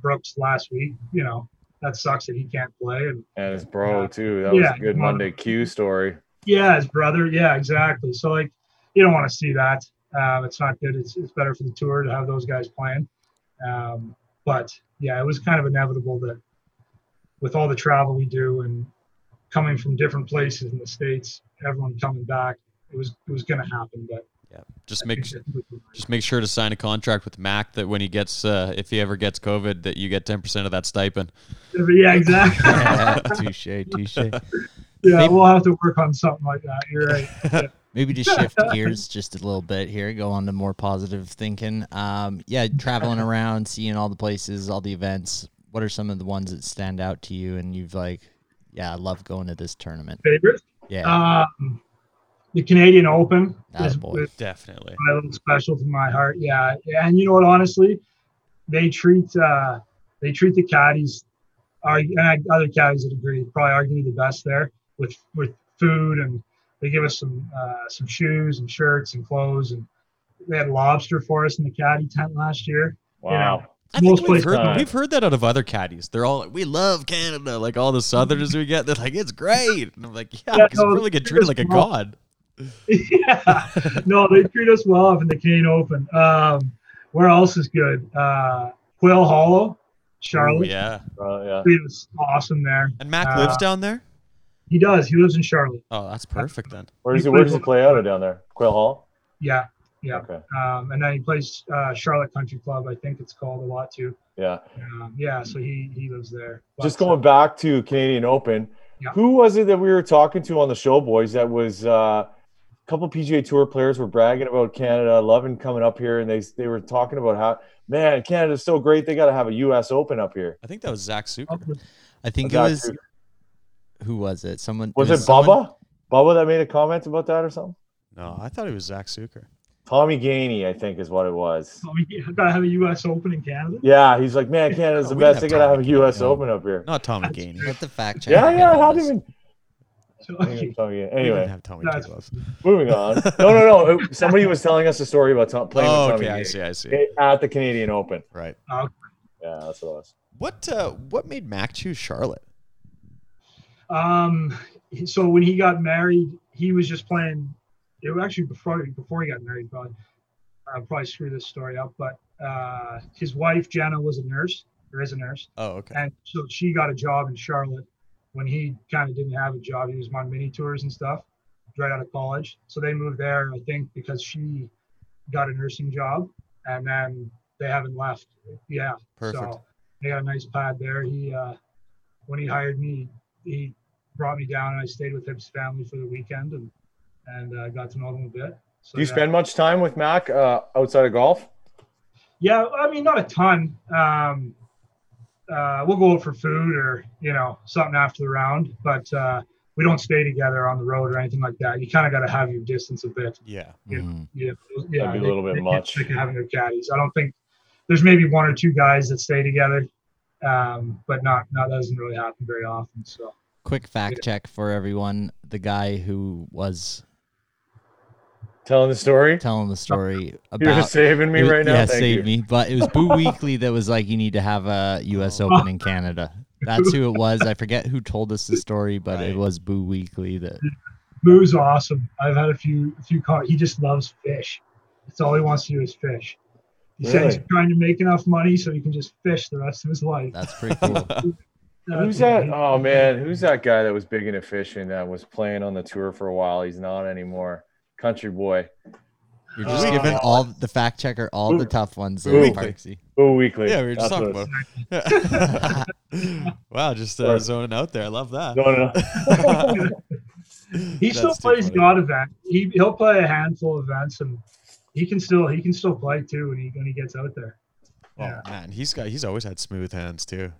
Brooks last week. You know, that sucks that he can't play. And And his bro Yeah. too. That was a good you wanna- Monday Q story. yeah, his brother. Yeah, exactly. So like, you don't want to see that. Um, it's not good. It's, it's better for the tour to have those guys playing. Um, but yeah, it was kind of inevitable that with all the travel we do and coming from different places in the states, everyone coming back, it was it was going to happen. But Yeah. Just I make think that we- just make sure to sign a contract with Mac that when he gets uh, if he ever gets COVID that you get ten percent of that stipend. yeah, exactly. Yeah, touche, touche. yeah, Maybe- we'll have to work on something like that. You're right. Maybe just shift gears just a little bit here, go on to more positive thinking. Um, yeah, traveling around, seeing all the places, all the events. What are some of the ones that stand out to you? And you've like, yeah, I love going to this tournament. Favorite. Yeah, Um, the Canadian Open is, Attaboy. is Definitely. a little special to my heart. Yeah, and you know what? Honestly, they treat uh, they treat the caddies, arg- and I- other caddies would agree, probably arguably the best there with with food, and they give us some uh, some shoes and shirts and clothes, and they had lobster for us in the caddy tent last year. Wow. I think Most we've heard, don't. we've heard that out of other caddies. They're all like, "We love Canada." Like all the Southerners we get, they're like, "It's great." And I'm like, "Yeah, Yeah, because you no, really get treated like a small. god." yeah, no, they treat us well up in the Canadian Open. Um, where else is good? Uh, Quail Hollow, Charlotte. Ooh, yeah. Uh, yeah. It was awesome there. And Mac Uh, lives down there. He does. He lives in Charlotte. Oh, that's perfect then. Where does he where does he play out of down there? Quail Hollow? Yeah, yeah. Okay. Um, and then he plays uh, Charlotte Country Club. I think it's called a lot too. Yeah. Um, yeah, so he he lives there. Just going back to Canadian Open, Yeah. who was it that we were talking to on the show, boys? That was uh, a couple PGA Tour players were bragging about Canada, loving coming up here, and they they were talking about how man Canada's so great. They got to have a U.S. Open up here. I think that was Zack Sucher. uh, I think it was Sucher. who was it? Someone Was it someone- Bubba? Bubba that made a comment about that or something? No, I thought it was Zack Sucher. Tommy Gainey, I think, is what it was. Oh, yeah, gotta have a U.S. Open in Canada. Yeah, he's like, man, Canada's the best. They gotta have a U.S. Gainey. Open up here. Not Tommy Gainey. Let the fact check. Yeah, yeah, on how this. even. So, I think it's Tommy We didn't Anyway, have Tommy That's- moving on. No, no, no. Somebody was telling us a story about Tom, playing Oh, with Tommy okay, I Gainey see, I see. at the Canadian Open. Right. Yeah, that's what it was. What uh, what made Mac choose Charlotte? um, so when he got married, he was just playing. It was actually before before he got married. Probably, I'll probably screw this story up, but uh, his wife Jenna was a nurse. Or is a nurse. Oh, okay. and so she got a job in Charlotte when he kind of didn't have a job. He was on mini tours and stuff right out of college. So they moved there, I think, because she got a nursing job, and then they haven't left. Yeah, Perfect. So they got a nice pad there. He uh, when he hired me, he brought me down, and I stayed with his family for the weekend, and and uh, got to know them a bit. So Do you yeah. spend much time with Mac uh, outside of golf? Yeah, I mean, not a ton. Um, uh, we'll go out for food or you know something after the round, but uh, we don't stay together on the road or anything like that. You kind of got to have your distance a bit. Yeah. Mhm. Yeah, yeah. That'd be a little bit they can't much. stick to having their caddies. I don't think there's maybe one or two guys that stay together, um, but not not that doesn't really happen very often. So Quick fact check for everyone. The guy who was Telling the story? telling the story You're about saving me was- right now. Yeah, Thank save you. me. But it was Boo Weekley that was like, you need to have a U.S. Open in Canada. That's who it was. I forget who told us the story, but Right. it was Boo Weekley that. Boo's awesome. I've had a few a few calls. He just loves fish. That's all he wants to do is fish. He said he's trying to make enough money so he can just fish the rest of his life. That's pretty cool. Who's that? Oh man, who's that guy that was big into fishing that was playing on the tour for a while? He's not anymore. Country boy. You're just Uh, giving all the fact checker all the tough ones. Boo there, Weekley. Parksy. Boo Weekley. Yeah, we were just That's talking about. wow, just uh, zoning out there. I love that. No, no, no. He still That's too plays God the event. He he'll play a handful of events and he can still he can still play too when he when he gets out there. Oh Yeah. man, he's got he's always had smooth hands too.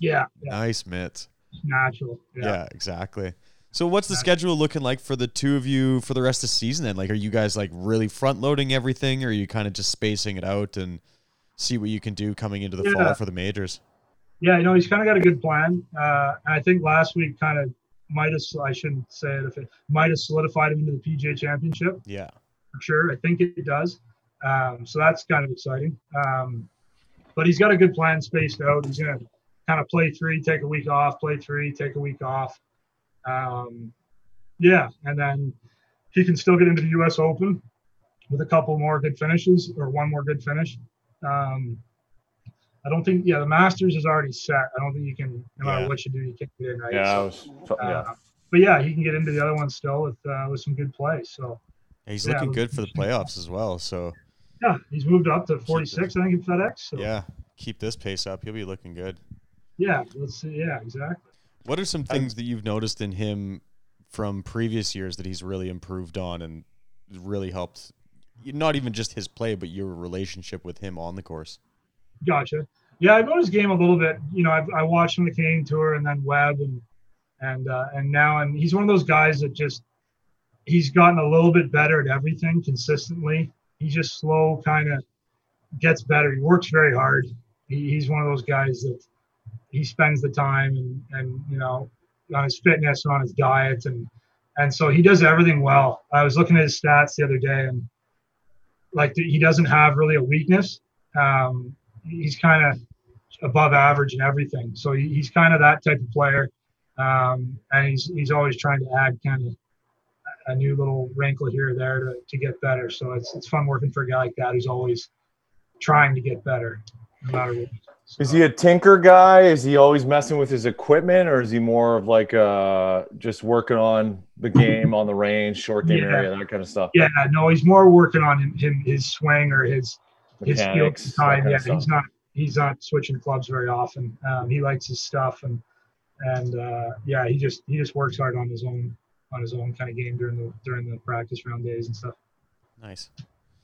Yeah, yeah, Nice mitts. natural. Yeah, Yeah. exactly. So what's the schedule looking like for the two of you for the rest of the season then? Like are you guys like really front loading everything or are you kind of just spacing it out and see what you can do coming into the fall for the majors? Yeah, you know, he's kind of got a good plan. Uh, and I think last week kind of might have, I shouldn't say it if it might have solidified him into the PGA championship Yeah. for sure. I think it does. Um, so that's kind of exciting. Um, but he's got a good plan spaced out. He's going to kind of play three, take a week off, play three, take a week off. Um, yeah. And then he can still get into the U.S. Open with a couple more good finishes or one more good finish. Um, I don't think, yeah, the Masters is already set. I don't think you can, no matter Yeah. what you do, you can't get in, right? Yeah, So, was, yeah. uh, but yeah, he can get into the other one still with uh, with some good play. So he's Yeah, looking good for the playoffs as well. So yeah, he's moved up to 46, I think, in FedEx. So yeah, keep this pace up. He'll be looking good. yeah, let's see. Yeah, exactly. What are some things that you've noticed in him from previous years that he's really improved on and really helped? Not even just his play, but your relationship with him on the course. Gotcha. Yeah, I've his game a little bit. You know, I've, I watched him the Canadian Tour and then Web and and uh, and now and he's one of those guys that just he's gotten a little bit better at everything consistently. He just slow kind of gets better. He works very hard. He, he's one of those guys that he spends the time and and you know on his fitness and on his diet and and so he does everything well. I was looking at his stats the other day and like he doesn't have really a weakness. Um, he's kind of above average in everything. So he, he's kind of that type of player, um, and he's he's always trying to add kind of a new little wrinkle here or there to, to get better. So it's it's fun working for a guy like that who's always trying to get better, no matter what. Is he a tinker guy? Is he always messing with his equipment, or is he more of like uh just working on the game on the range, short game Yeah. area, that kind of stuff? yeah, no, he's more working on him, him his swing or his his skill time. Yeah, he's not he's not switching clubs very often. Um, he likes his stuff and and uh, yeah, he just he just works hard on his own on his own kind of game during the during the practice round days and stuff. Nice.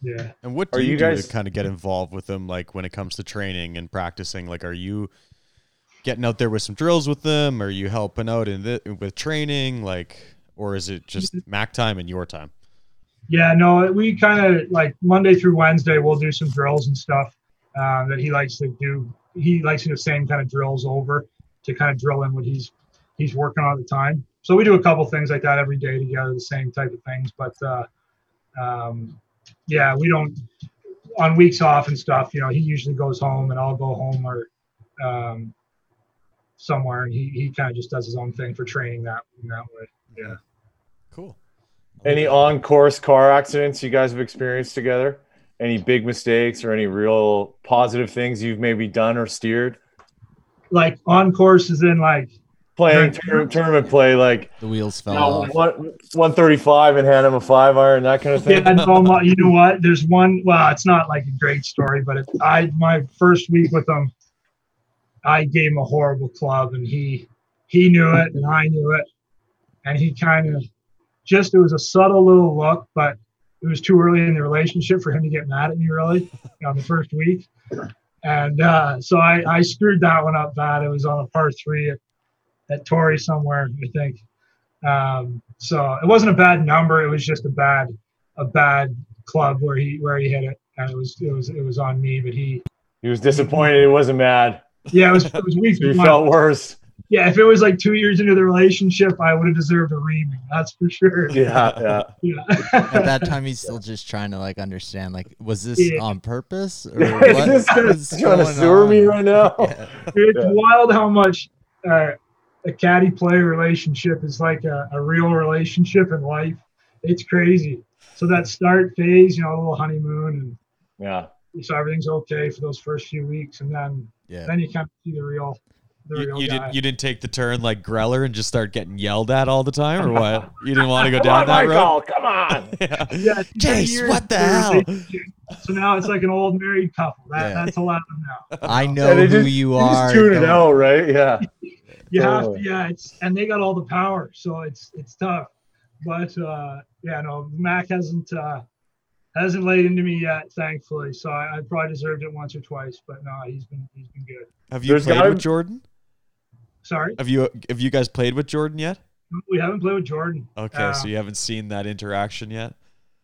Yeah. And what Are do you, you do guys- to kind of get involved with them, like when it comes to training and practicing? Like, are you getting out there with some drills with them? Are you helping out in the, with training? Like, or is it just Mac time and your time? Yeah, no, we kind of like Monday through Wednesday, we'll do some drills and stuff um, that he likes to do. He likes to do the same kind of drills over to kind of drill in what he's he's working on at the time. So we do a couple things like that every day together, the same type of things. But uh, um, yeah, we don't on weeks off and stuff. You know, he usually goes home and I'll go home or um, somewhere, and he, he kind of just does his own thing for training that in that way. Yeah. Cool. Any on course car accidents you guys have experienced together? Any big mistakes or any real positive things you've maybe done or steered? Like on courses in like Playing Right. tournament play, like The wheels fell you know, off. one, 135 and hand him a five iron, that kind of thing. Yeah, no, my- you know what? There's one. Well, it's not like a great story, but it, I my first week with him, I gave him a horrible club, and he he knew it, and I knew it, and he kind of just it was a subtle little look, but it was too early in the relationship for him to get mad at me really on the first week, and uh, so I I screwed that one up bad. It was on a par three at, at Torrey somewhere, I think. Um, so it wasn't a bad number. It was just a bad, a bad club where he where he hit it, and it was it was it was on me. But he, He was disappointed. He wasn't mad. yeah, it was it was weak. He one. felt worse. Yeah, if it was like two years into the relationship, I would have deserved a reaming. That's for sure. Yeah, yeah. Yeah. At that time, he's still just trying to like understand. Like, was this Yeah. on purpose or Is this gonna, was trying to going sewer me right now? Yeah. it's Yeah. wild how much uh, a caddy player relationship is like a, a real relationship in life. It's crazy. So that start phase, you know, a little honeymoon, and Yeah. so everything's okay for those first few weeks, and then Yeah. then you kind of see the real, the You, real you guy. didn't you didn't take the turn like Greller and just start getting yelled at all the time, or what? You didn't want to go down on, that road. Michael, come on. Yeah. Yeah, Jace, years what the hell? So now it's like an old married couple. That, Yeah. That's allowed now. I know Yeah, who just- you You are. just tune it don't- out, right? Yeah. You have to, yeah. It's and they got all the power, so it's it's tough. But uh, yeah, no, Mac hasn't uh, hasn't laid into me yet, thankfully. So I, I probably deserved it once or twice, but no, he's been he's been good. Have you There's played gotta- with Jordan? Sorry, Have you have you guys played with Jordan yet? we haven't played with Jordan. Okay, Uh, so you haven't seen that interaction yet.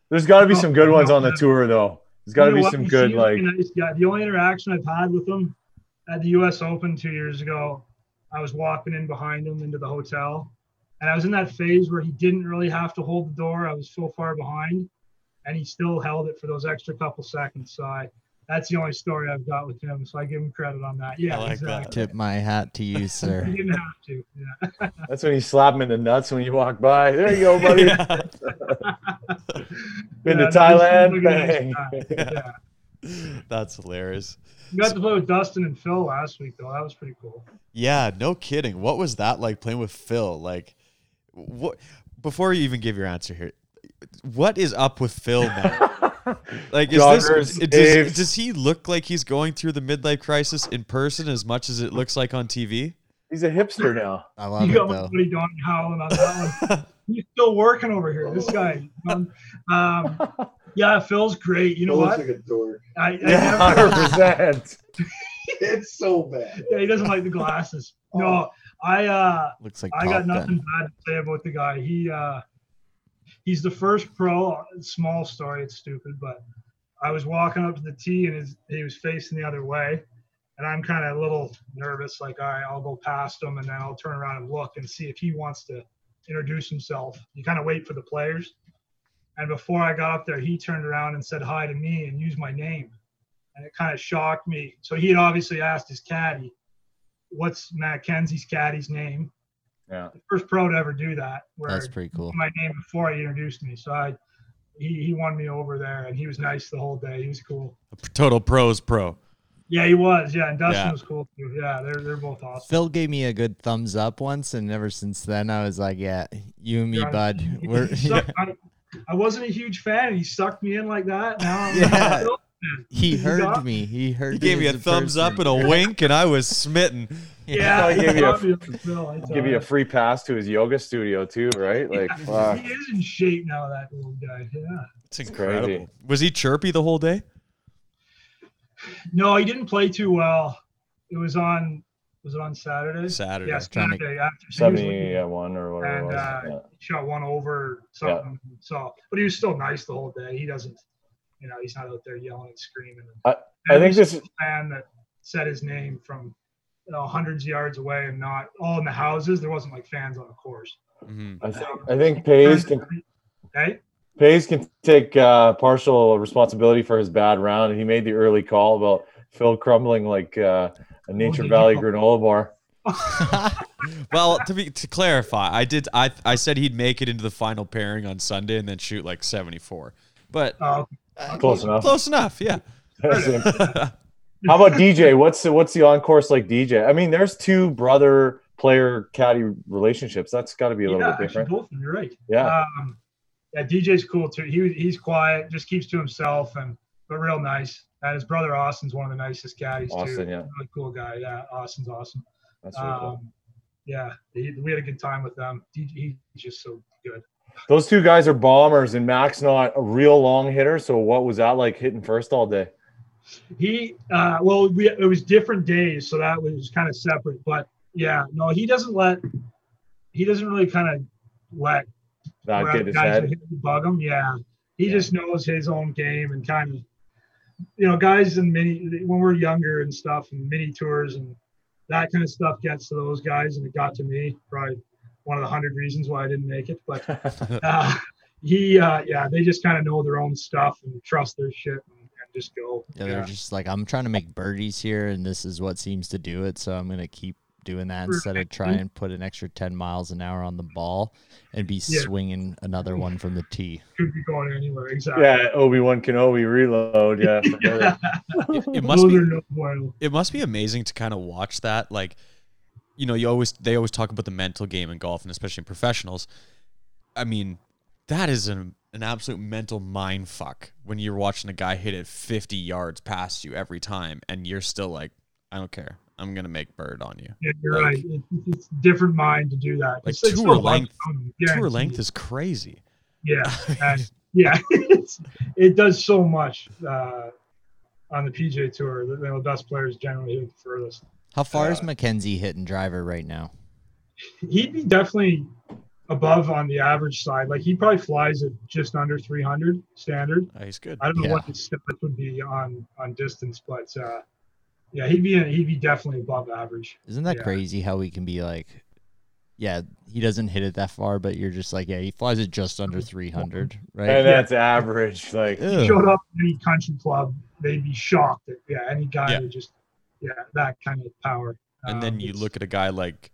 There's got to be some good ones on the tour, though. There's got to be some good, like, a nice. The only interaction I've had with him at the U.S. Open two years ago, I was walking in behind him into the hotel, and I was in that phase where he didn't really have to hold the door. I was so far behind, and he still held it for those extra couple seconds. So I, that's the only story I've got with him. So I give him credit on that. Yeah, I like that. exactly. Tip my hat to you, sir. He didn't have to. Yeah. that's when you slap him in the nuts when you walk by. There you go, buddy. Been Yeah, to Thailand. he's a nice Bang. guy. Yeah. That's hilarious. You got to play with Dustin and Phil last week, though. That was pretty cool. Yeah, no kidding. What was that like playing with Phil? Like, what? Before you even give your answer here, what is up with Phil now? Like, is Joggers, this does, does he look like he's going through the midlife crisis in person as much as it looks like on TV? He's a hipster now. I love You it got my buddy Don howling on that one. He's still working over here. This guy. Um, um, yeah, Phil's great. You know Phil what? looks like a dork. I, I Yeah, never, 100%. It's so bad. yeah, he doesn't like the glasses. No, I uh, Looks like I got nothing Gun. bad to say about the guy. He uh, he's the first pro. Small story. It's stupid, but I was walking up to the tee and his, he was facing the other way, and I'm kind of a little nervous. Like, all right, I'll go past him and then I'll turn around and look and see if he wants to introduce himself. You kind of wait for the players. And before I got up there, he turned around and said hi to me and used my name. And it kind of shocked me. So he had obviously asked his caddy, what's Mackenzie's caddy's name? Yeah. The first pro to ever do that. Where That's pretty cool. my name before he introduced me. So I, he, he won me over there and he was nice the whole day. He was cool. A Total pros pro. Yeah, he was. Yeah. And Dustin Yeah. was cool too. Yeah. They're, they're both awesome. Phil gave me a good thumbs up once, and ever since then, I was like, "Yeah, you and me, Yeah. bud. We're he sucked- I, I wasn't a huge fan and he sucked me in like that. Now I'm Yeah. Phil, he heard got- me. He heard. He gave me a as thumbs up and a wink, and I was smitten. Yeah. I gave you a- got me up to Phil, I tell Give you you. a free pass to his yoga studio, too, right? Like, fuck. He is in shape now, that little guy. Yeah. It's crazy. incredible. Was he chirpy the whole day? No, he didn't play too well. It was on. Was it on Saturday? Saturday. Yes, Trying to- Saturday after so he was looking- 70 at one or whatever and it was. uh, Yeah. he shot one over something. So, but he was still nice the whole day. He doesn't, you know, he's not out there yelling and screaming. I- I think he's this- a fan that said his name from you know, hundreds of yards away and not all in the houses. There wasn't like fans on the course. hmm I think I think Pays can Hey, Pays can take uh, partial responsibility for his bad round. He made the early call about Phil crumbling like uh, a Nature did Valley you- granola bar. well, to be to clarify, I did. I I said he'd make it into the final pairing on Sunday and then shoot like seventy four. But uh, Close enough. close enough, yeah. How about DJ? What's the, what's the on course like DJ? I mean, there's two brother player caddy relationships. That's got to be a little yeah, bit different. both of. You're right. Yeah. Um, yeah, DJ's cool too. He he's quiet, just keeps to himself, and but real nice. And his brother Austin's one of the nicest caddies Austin, too. yeah. Really cool guy. Yeah, Austin's awesome. That's really cool. Um, yeah, he, we had a good time with them. DJ, he's just so good. Those two guys are bombers, and Mac's not a real long hitter. So what was that like hitting first all day? He uh, well, we it was different days, so that was kind of separate. But yeah, no, he doesn't let he doesn't really kind of let where get his guys head. bug him. Yeah, he Yeah. just knows his own game and kind of, you know, guys in mini when we're younger and stuff and mini tours and that kind of stuff gets to those guys and it got to me. Probably one of the hundred reasons why I didn't make it, but uh, he, uh, yeah, they just kind of know their own stuff and trust their shit and, and just go. Yeah, they're just like, I'm trying to make birdies here, and this is what seems to do it. So I'm gonna keep doing that instead of try and put an extra 10 miles an hour on the ball and be Yeah. swinging another one from the tee. could be going anywhere. Exactly. yeah, Obi Wan Kenobi reload. Yeah, for sure. It, it must be no it must be amazing to kind of watch that like you know you always they always talk about the mental game in golf and especially in professionals i mean that is an, an absolute mental mind fuck when you're watching a guy hit it 50 yards past you every time and you're still like i don't care i'm gonna make bird on you Yeah, you're Like- right. It, it's different mind to do that. Like It's- it's tour still a lot length- of tour length is crazy Yeah, and yeah, it's, it does so much uh, on the PJ Tour. The, the best players generally hit the furthest. How far is Uh, Mackenzie hitting driver right now? He'd be definitely above on the average side. Like he probably flies at just under 300 standard. Oh, he's good. I don't know Yeah. what his stats would be on on distance, but uh, yeah, he'd be he'd be definitely above average. Isn't that Yeah. crazy how we can be like, yeah, he doesn't hit it that far, but you're just like, yeah, he flies it just under 300, right? And that's average. Like Ew. Showed up at any country club, they'd be shocked. That, yeah, any guy Yeah. would just yeah that kind of power. And then Um, you look at a guy like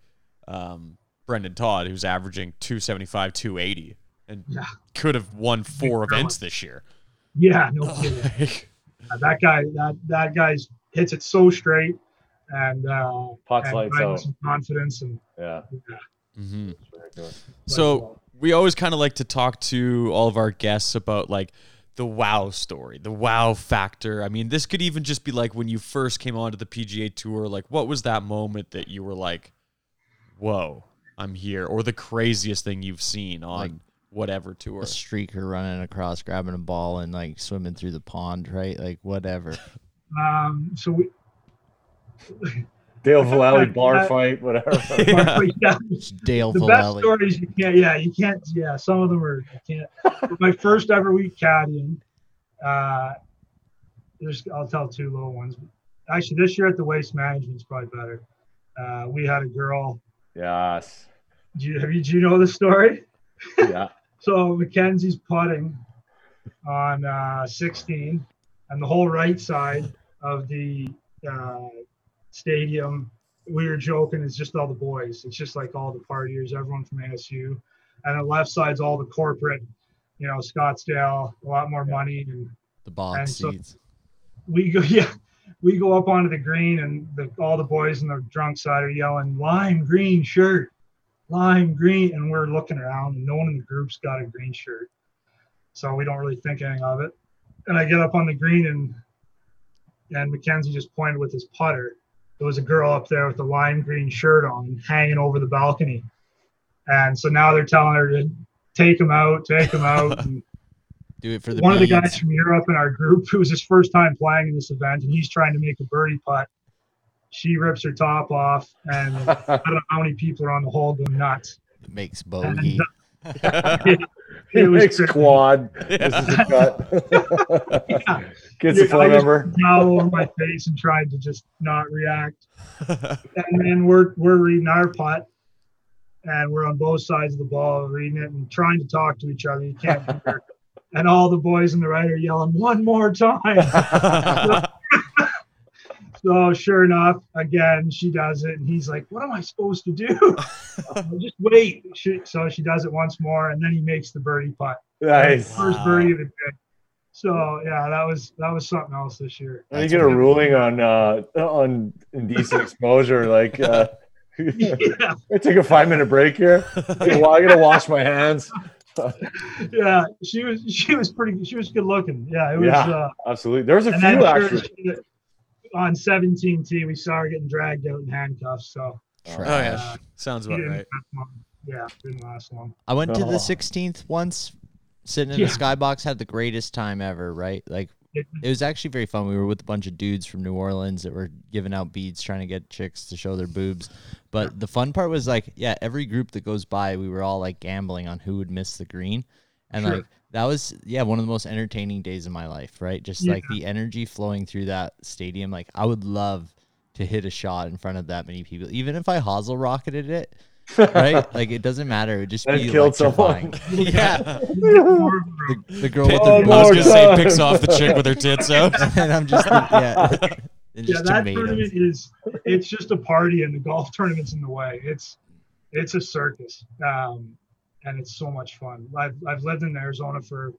um, Brendon Todd, who's averaging 275, 280, and Yeah. could have won four events this year. Yeah, no kidding. Uh, that guy that that guy's hits it so straight and uh Pots and lights out. some confidence and yeah. mm-hmm. So we always kind of like to talk to all of our guests about like the wow story, the wow factor. I mean, this could even just be like when you first came onto the PGA Tour. Like, what was that moment that you were like, "Whoa, I'm here," or the craziest thing you've seen on Like whatever tour? a streaker running across, grabbing a ball and like swimming through the pond, right? Like whatever. um so we Dale Vallely bar Yeah. fight, whatever. Yeah. yeah, Dale the best stories you can't yeah you can't yeah some of them are you can't my first ever week caddying uh there's i'll tell two little ones actually this year at the waste management is probably better uh we had a girl yes. do you have you do you know the story Yeah. so mackenzie's putting on uh 16 and the whole right side of the uh stadium. We were joking it's just all the boys. It's just like all the partiers everyone from asu and the left side's all the corporate you know scottsdale a lot more money and The box And so- seats. we go yeah we go up onto the green and the, all the boys on the drunk side are yelling lime green shirt lime green and we're looking around and no one in the group's got a green shirt. So we don't really think anything of it and i get up on the green and and mackenzie just pointed with his putter there was a girl up there with a lime green shirt on hanging over the balcony and so now they're telling her to take him out take him out and Do it for the one of the guys from Europe in our group, it was his first time playing in this event, and he's trying to make a birdie putt. She rips her top off, and I don't know how many people are on the hole going nuts. It makes bogey. Uh, It was makes crazy. quad. This is the cut. Yeah. Gets the Dude, phone I just number. towel over my face and tried to just not react. And then we're we're reading our putt, and we're on both sides of the ball reading it and trying to talk to each other. You can't hear. And all the boys in the right are yelling one more time. So sure enough, again she does it, and he's like, "What am I supposed to do?" "Oh, Just wait. She, so she does it once more, and then he makes the birdie putt, Nice. first Wow. birdie of the day. So yeah, that was that was something else this year. And you get a ruling on uh on indecent exposure. Like uh yeah, I take a five minute break here. I gotta wash my hands. yeah, she was she was pretty she was good looking. Yeah, it was. Yeah. Uh, Absolutely. There's a few actually. she- on 17 T, we saw her getting dragged out in handcuffs. So Oh yeah, Uh, sounds about right. Yeah, didn't last long. I went to Oh. the 16th once, sitting in Yeah. the skybox, had the greatest time ever, right? Like, It- it was actually very fun. We were with a bunch of dudes from New Orleans that were giving out beads, trying to get chicks to show their boobs. But the fun part was like, yeah, every group that goes by, we were all like gambling on who would miss the green. And Sure. like, that was, yeah, one of the most entertaining days of my life, right? Just Yeah. like the energy flowing through that stadium. Like, I would love to hit a shot in front of that many people, even if I hosel rocketed it. right? Like it doesn't matter. It would just And be killed someone. yeah, More of a- the, the girl with the I was gonna say picks off the chick with her tits out. and I'm just yeah, and yeah, just that tomatoes. tournament is it's just a party and the golf tournament's in the way. It's it's a circus. Um and it's so much fun. I've I've lived in Arizona for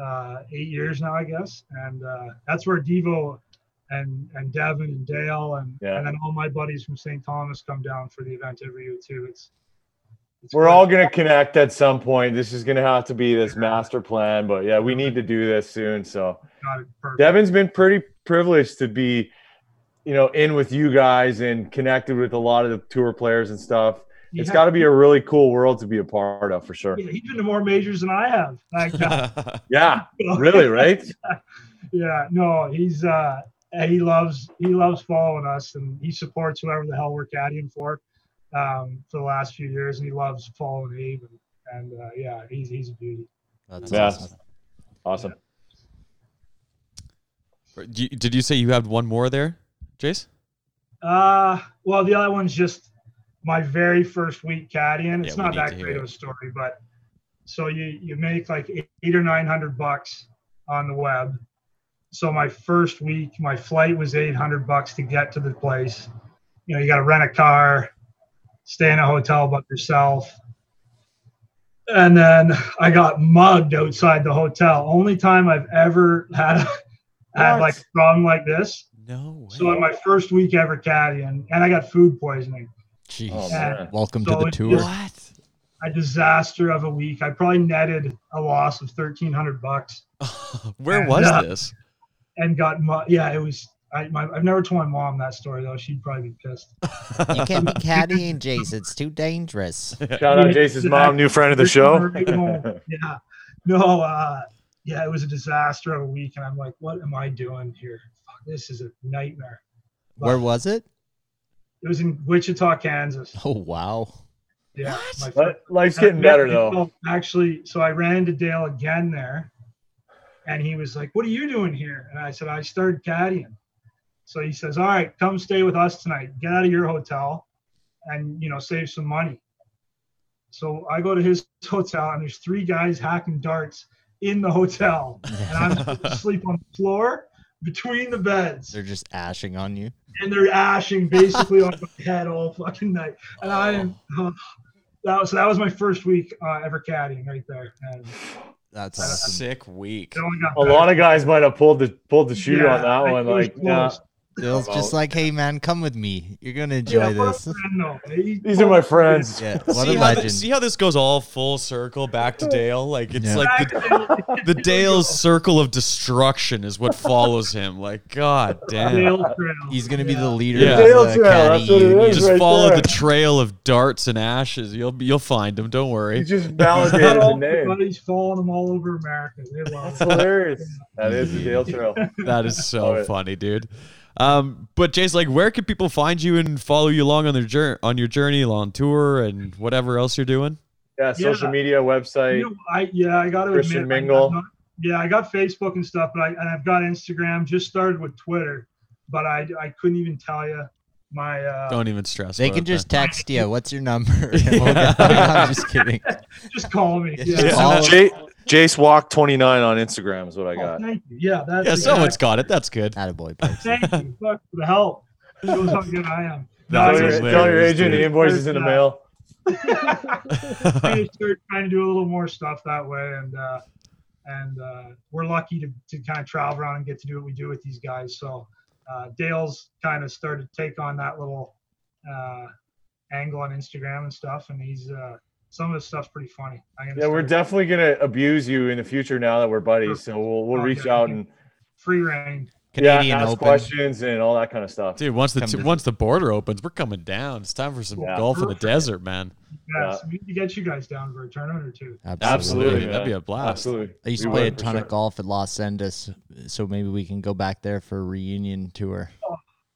uh eight years now, I guess. And uh that's where Devo and and Devin and Dale and Yeah. and then all my buddies from St. Thomas come down for the event every year too. It's, it's We're great. all gonna connect at some point. This is gonna have to be this master plan, but yeah, we need to do this soon. So got it perfect. Devin's been pretty privileged to be, you know, in with you guys and connected with a lot of the tour players and stuff. He It's had- got to be a really cool world to be a part of for sure. yeah, he's been to more majors than I have. Like, uh, Yeah, really, right? yeah, no, he's uh he loves he loves following us and he supports whoever the hell we're caddying for um for the last few years and he loves following Abe and, and uh, yeah, he's he's a beauty. That's Yeah. awesome. Awesome. Do you- Did you say you had one more there, Jace? Uh well the other one's just my very first week caddying. It's Yeah, not that great of a story, but so you you make like eight, eight or nine hundred bucks on the web. So my first week, my flight was eight hundred bucks to get to the place. You know, you got to rent a car, stay in a hotel by yourself, and then I got mugged outside the hotel. Only time I've ever had had like a problem like this. No way. So on my first week ever caddying, and I got food poisoning. Jeez. Oh, Yeah. Welcome So to the tour. what? A disaster of a week. I probably netted a loss of thirteen hundred bucks Where And, was uh, this? and got mu- yeah. It was. I, my, I've never told my mom that story though. She'd probably be pissed. You can't be caddying, Jason. It's too dangerous. Shout out Jason's mom, new friend of the show. yeah. No. Uh, yeah. It was a disaster of a week, and I'm like, what am I doing here? Fuck, this is a nightmare. Where was it? It was in Wichita, Kansas. Oh wow. Yeah. my But life's getting better though. Actually, so I ran into Dale again there, and he was like, "What are you doing here?" And I said, "I started caddying." So he says, "All right, come stay with us tonight. Get out of your hotel, and you know, save some money." So I go to his hotel, and there's three guys hacking darts in the hotel, and I'm supposed sleep on the floor between the beds, They're just ashing on you. and they're ashing basically on my head all fucking night. And I am. that was that was my first week uh, ever caddying right there. And That's Uh, awesome. Sick week. it only got A lot of guys might have pulled the pulled the shoe Yeah, on that I- one. Like, nah, close. Dale's I'm just like, hey man, come with me. You're gonna enjoy what this. friend, though. He- these are my friends. Yeah, what see, a how legend. thi- see how this goes all full circle back to Dale? Like it's Yeah. like the, the Dale's circle of destruction is what follows him. Like God damn. He's gonna be the leader Yeah. of the Trail, caddy that's what it union. is. Just right follow there. the trail of darts and ashes. You'll you'll find him. Don't He worry. just Got validated the all name. buddies following him all over America. They love That's it. hilarious. That is the Dale Trail. That is so Love it. funny, dude. Um, but Jace, like, where can people find you and follow you along on their journey, on your journey, on tour, and whatever else you're doing? Yeah, social Yeah. media, website. You know, I yeah, I got to Christian admit, I- Mingle. I'm not- yeah, I got Facebook and stuff, but I and I've got Instagram. Just started with Twitter, but I I couldn't even tell you my. Uh, Don't even stress. They can just man. text you. What's your number? And we'll get- I'm just kidding. just call me. Yeah, Yeah. just Yeah. follow- J- Jace Walk 29 on Instagram is what I Oh, got. thank you. Yeah, that's Yeah, exactly- someone's got it. That's good. Attaboy, Pokes. Thank you. Fuck for the help. Shows how good I am. That No, Tell I your, tell your agent the invoice is in the mail. I just started trying to do a little more stuff that way, and uh, and uh, we're lucky to, to kind of travel around and get to do what we do with these guys. So uh, Dale's kind of started to take on that little uh, angle on Instagram and stuff, and he's uh, some of this stuff's pretty funny. I'm Yeah, we're definitely gonna abuse you in the future now that we're buddies. So we'll we'll Oh, reach yeah. out and free reign. Canadian yeah, ask Open. questions and all that kind of stuff. Dude, once the Come t- once the border opens, we're coming down. It's time for some Yeah. golf in the desert, man. Yes, we need to get you guys down for a tournament or two. Absolutely, That'd be a blast. Absolutely. I used to play a would, for ton sure. of golf at Los Angeles, so maybe we can go back there for a reunion tour.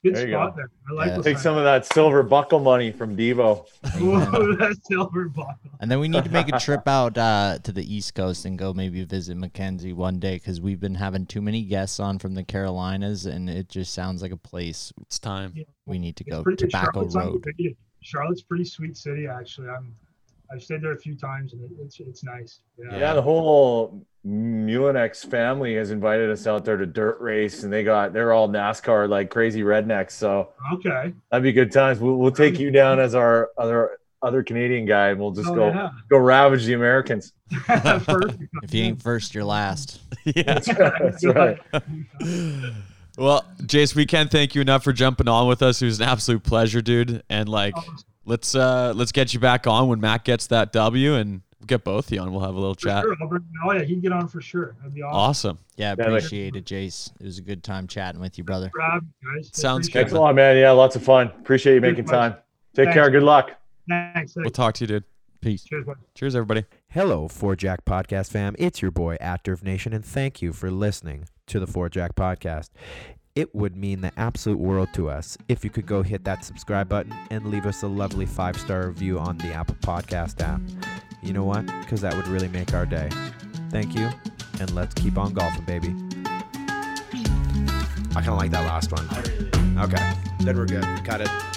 Good There spot go. there. I like Yeah. Take some of that silver buckle money from Devo. Whoa, that silver bottle. And then we need to make a trip out uh, to the East Coast and go maybe visit Mackenzie one day because we've been having too many guests on from the Carolinas, and it just sounds like a place It's time. we need to It's go. Tobacco Charlotte's Road. Charlotte's pretty sweet city, actually. I'm, I've stayed there a few times, and it, it's it's nice. Yeah. Yeah, the whole Mulinex family has invited us out there to dirt race, and they got they're all NASCAR like crazy rednecks. So Okay. that'd be good times. We'll, we'll take you down as our other other Canadian guy, and we'll just Oh, go yeah. go ravage the Americans. If you ain't first, you're last. yeah. That's right. Well, Jace, we can't thank you enough for jumping on with us. It was an absolute pleasure, dude. And like, let's uh let's get you back on when Matt gets that W, and we'll get both of you on. We'll have a little For chat. sure. I'll bring, oh yeah, he'd get on for sure. That'd be awesome. Awesome. Yeah, Yeah, appreciate it, Jace. It was a good time chatting with you, brother. Grab, guys. Sounds good. Thanks a lot, man. Yeah, lots of fun. Appreciate you Good making question. time. Take Thanks. care. Good luck. Thanks. We'll talk to you, dude. Peace. Cheers, bud. Cheers, everybody. Hello, Four Jack Podcast fam. It's your boy, Active Nation, and thank you for listening to the Four Jack Podcast. It would mean the absolute world to us if you could go hit that subscribe button and leave us a lovely five star review on the Apple Podcast app. You know what? Because that would really make our day. Thank you, and let's keep on golfing, baby. I kind of like that last one. Okay, then we're good. Cut it.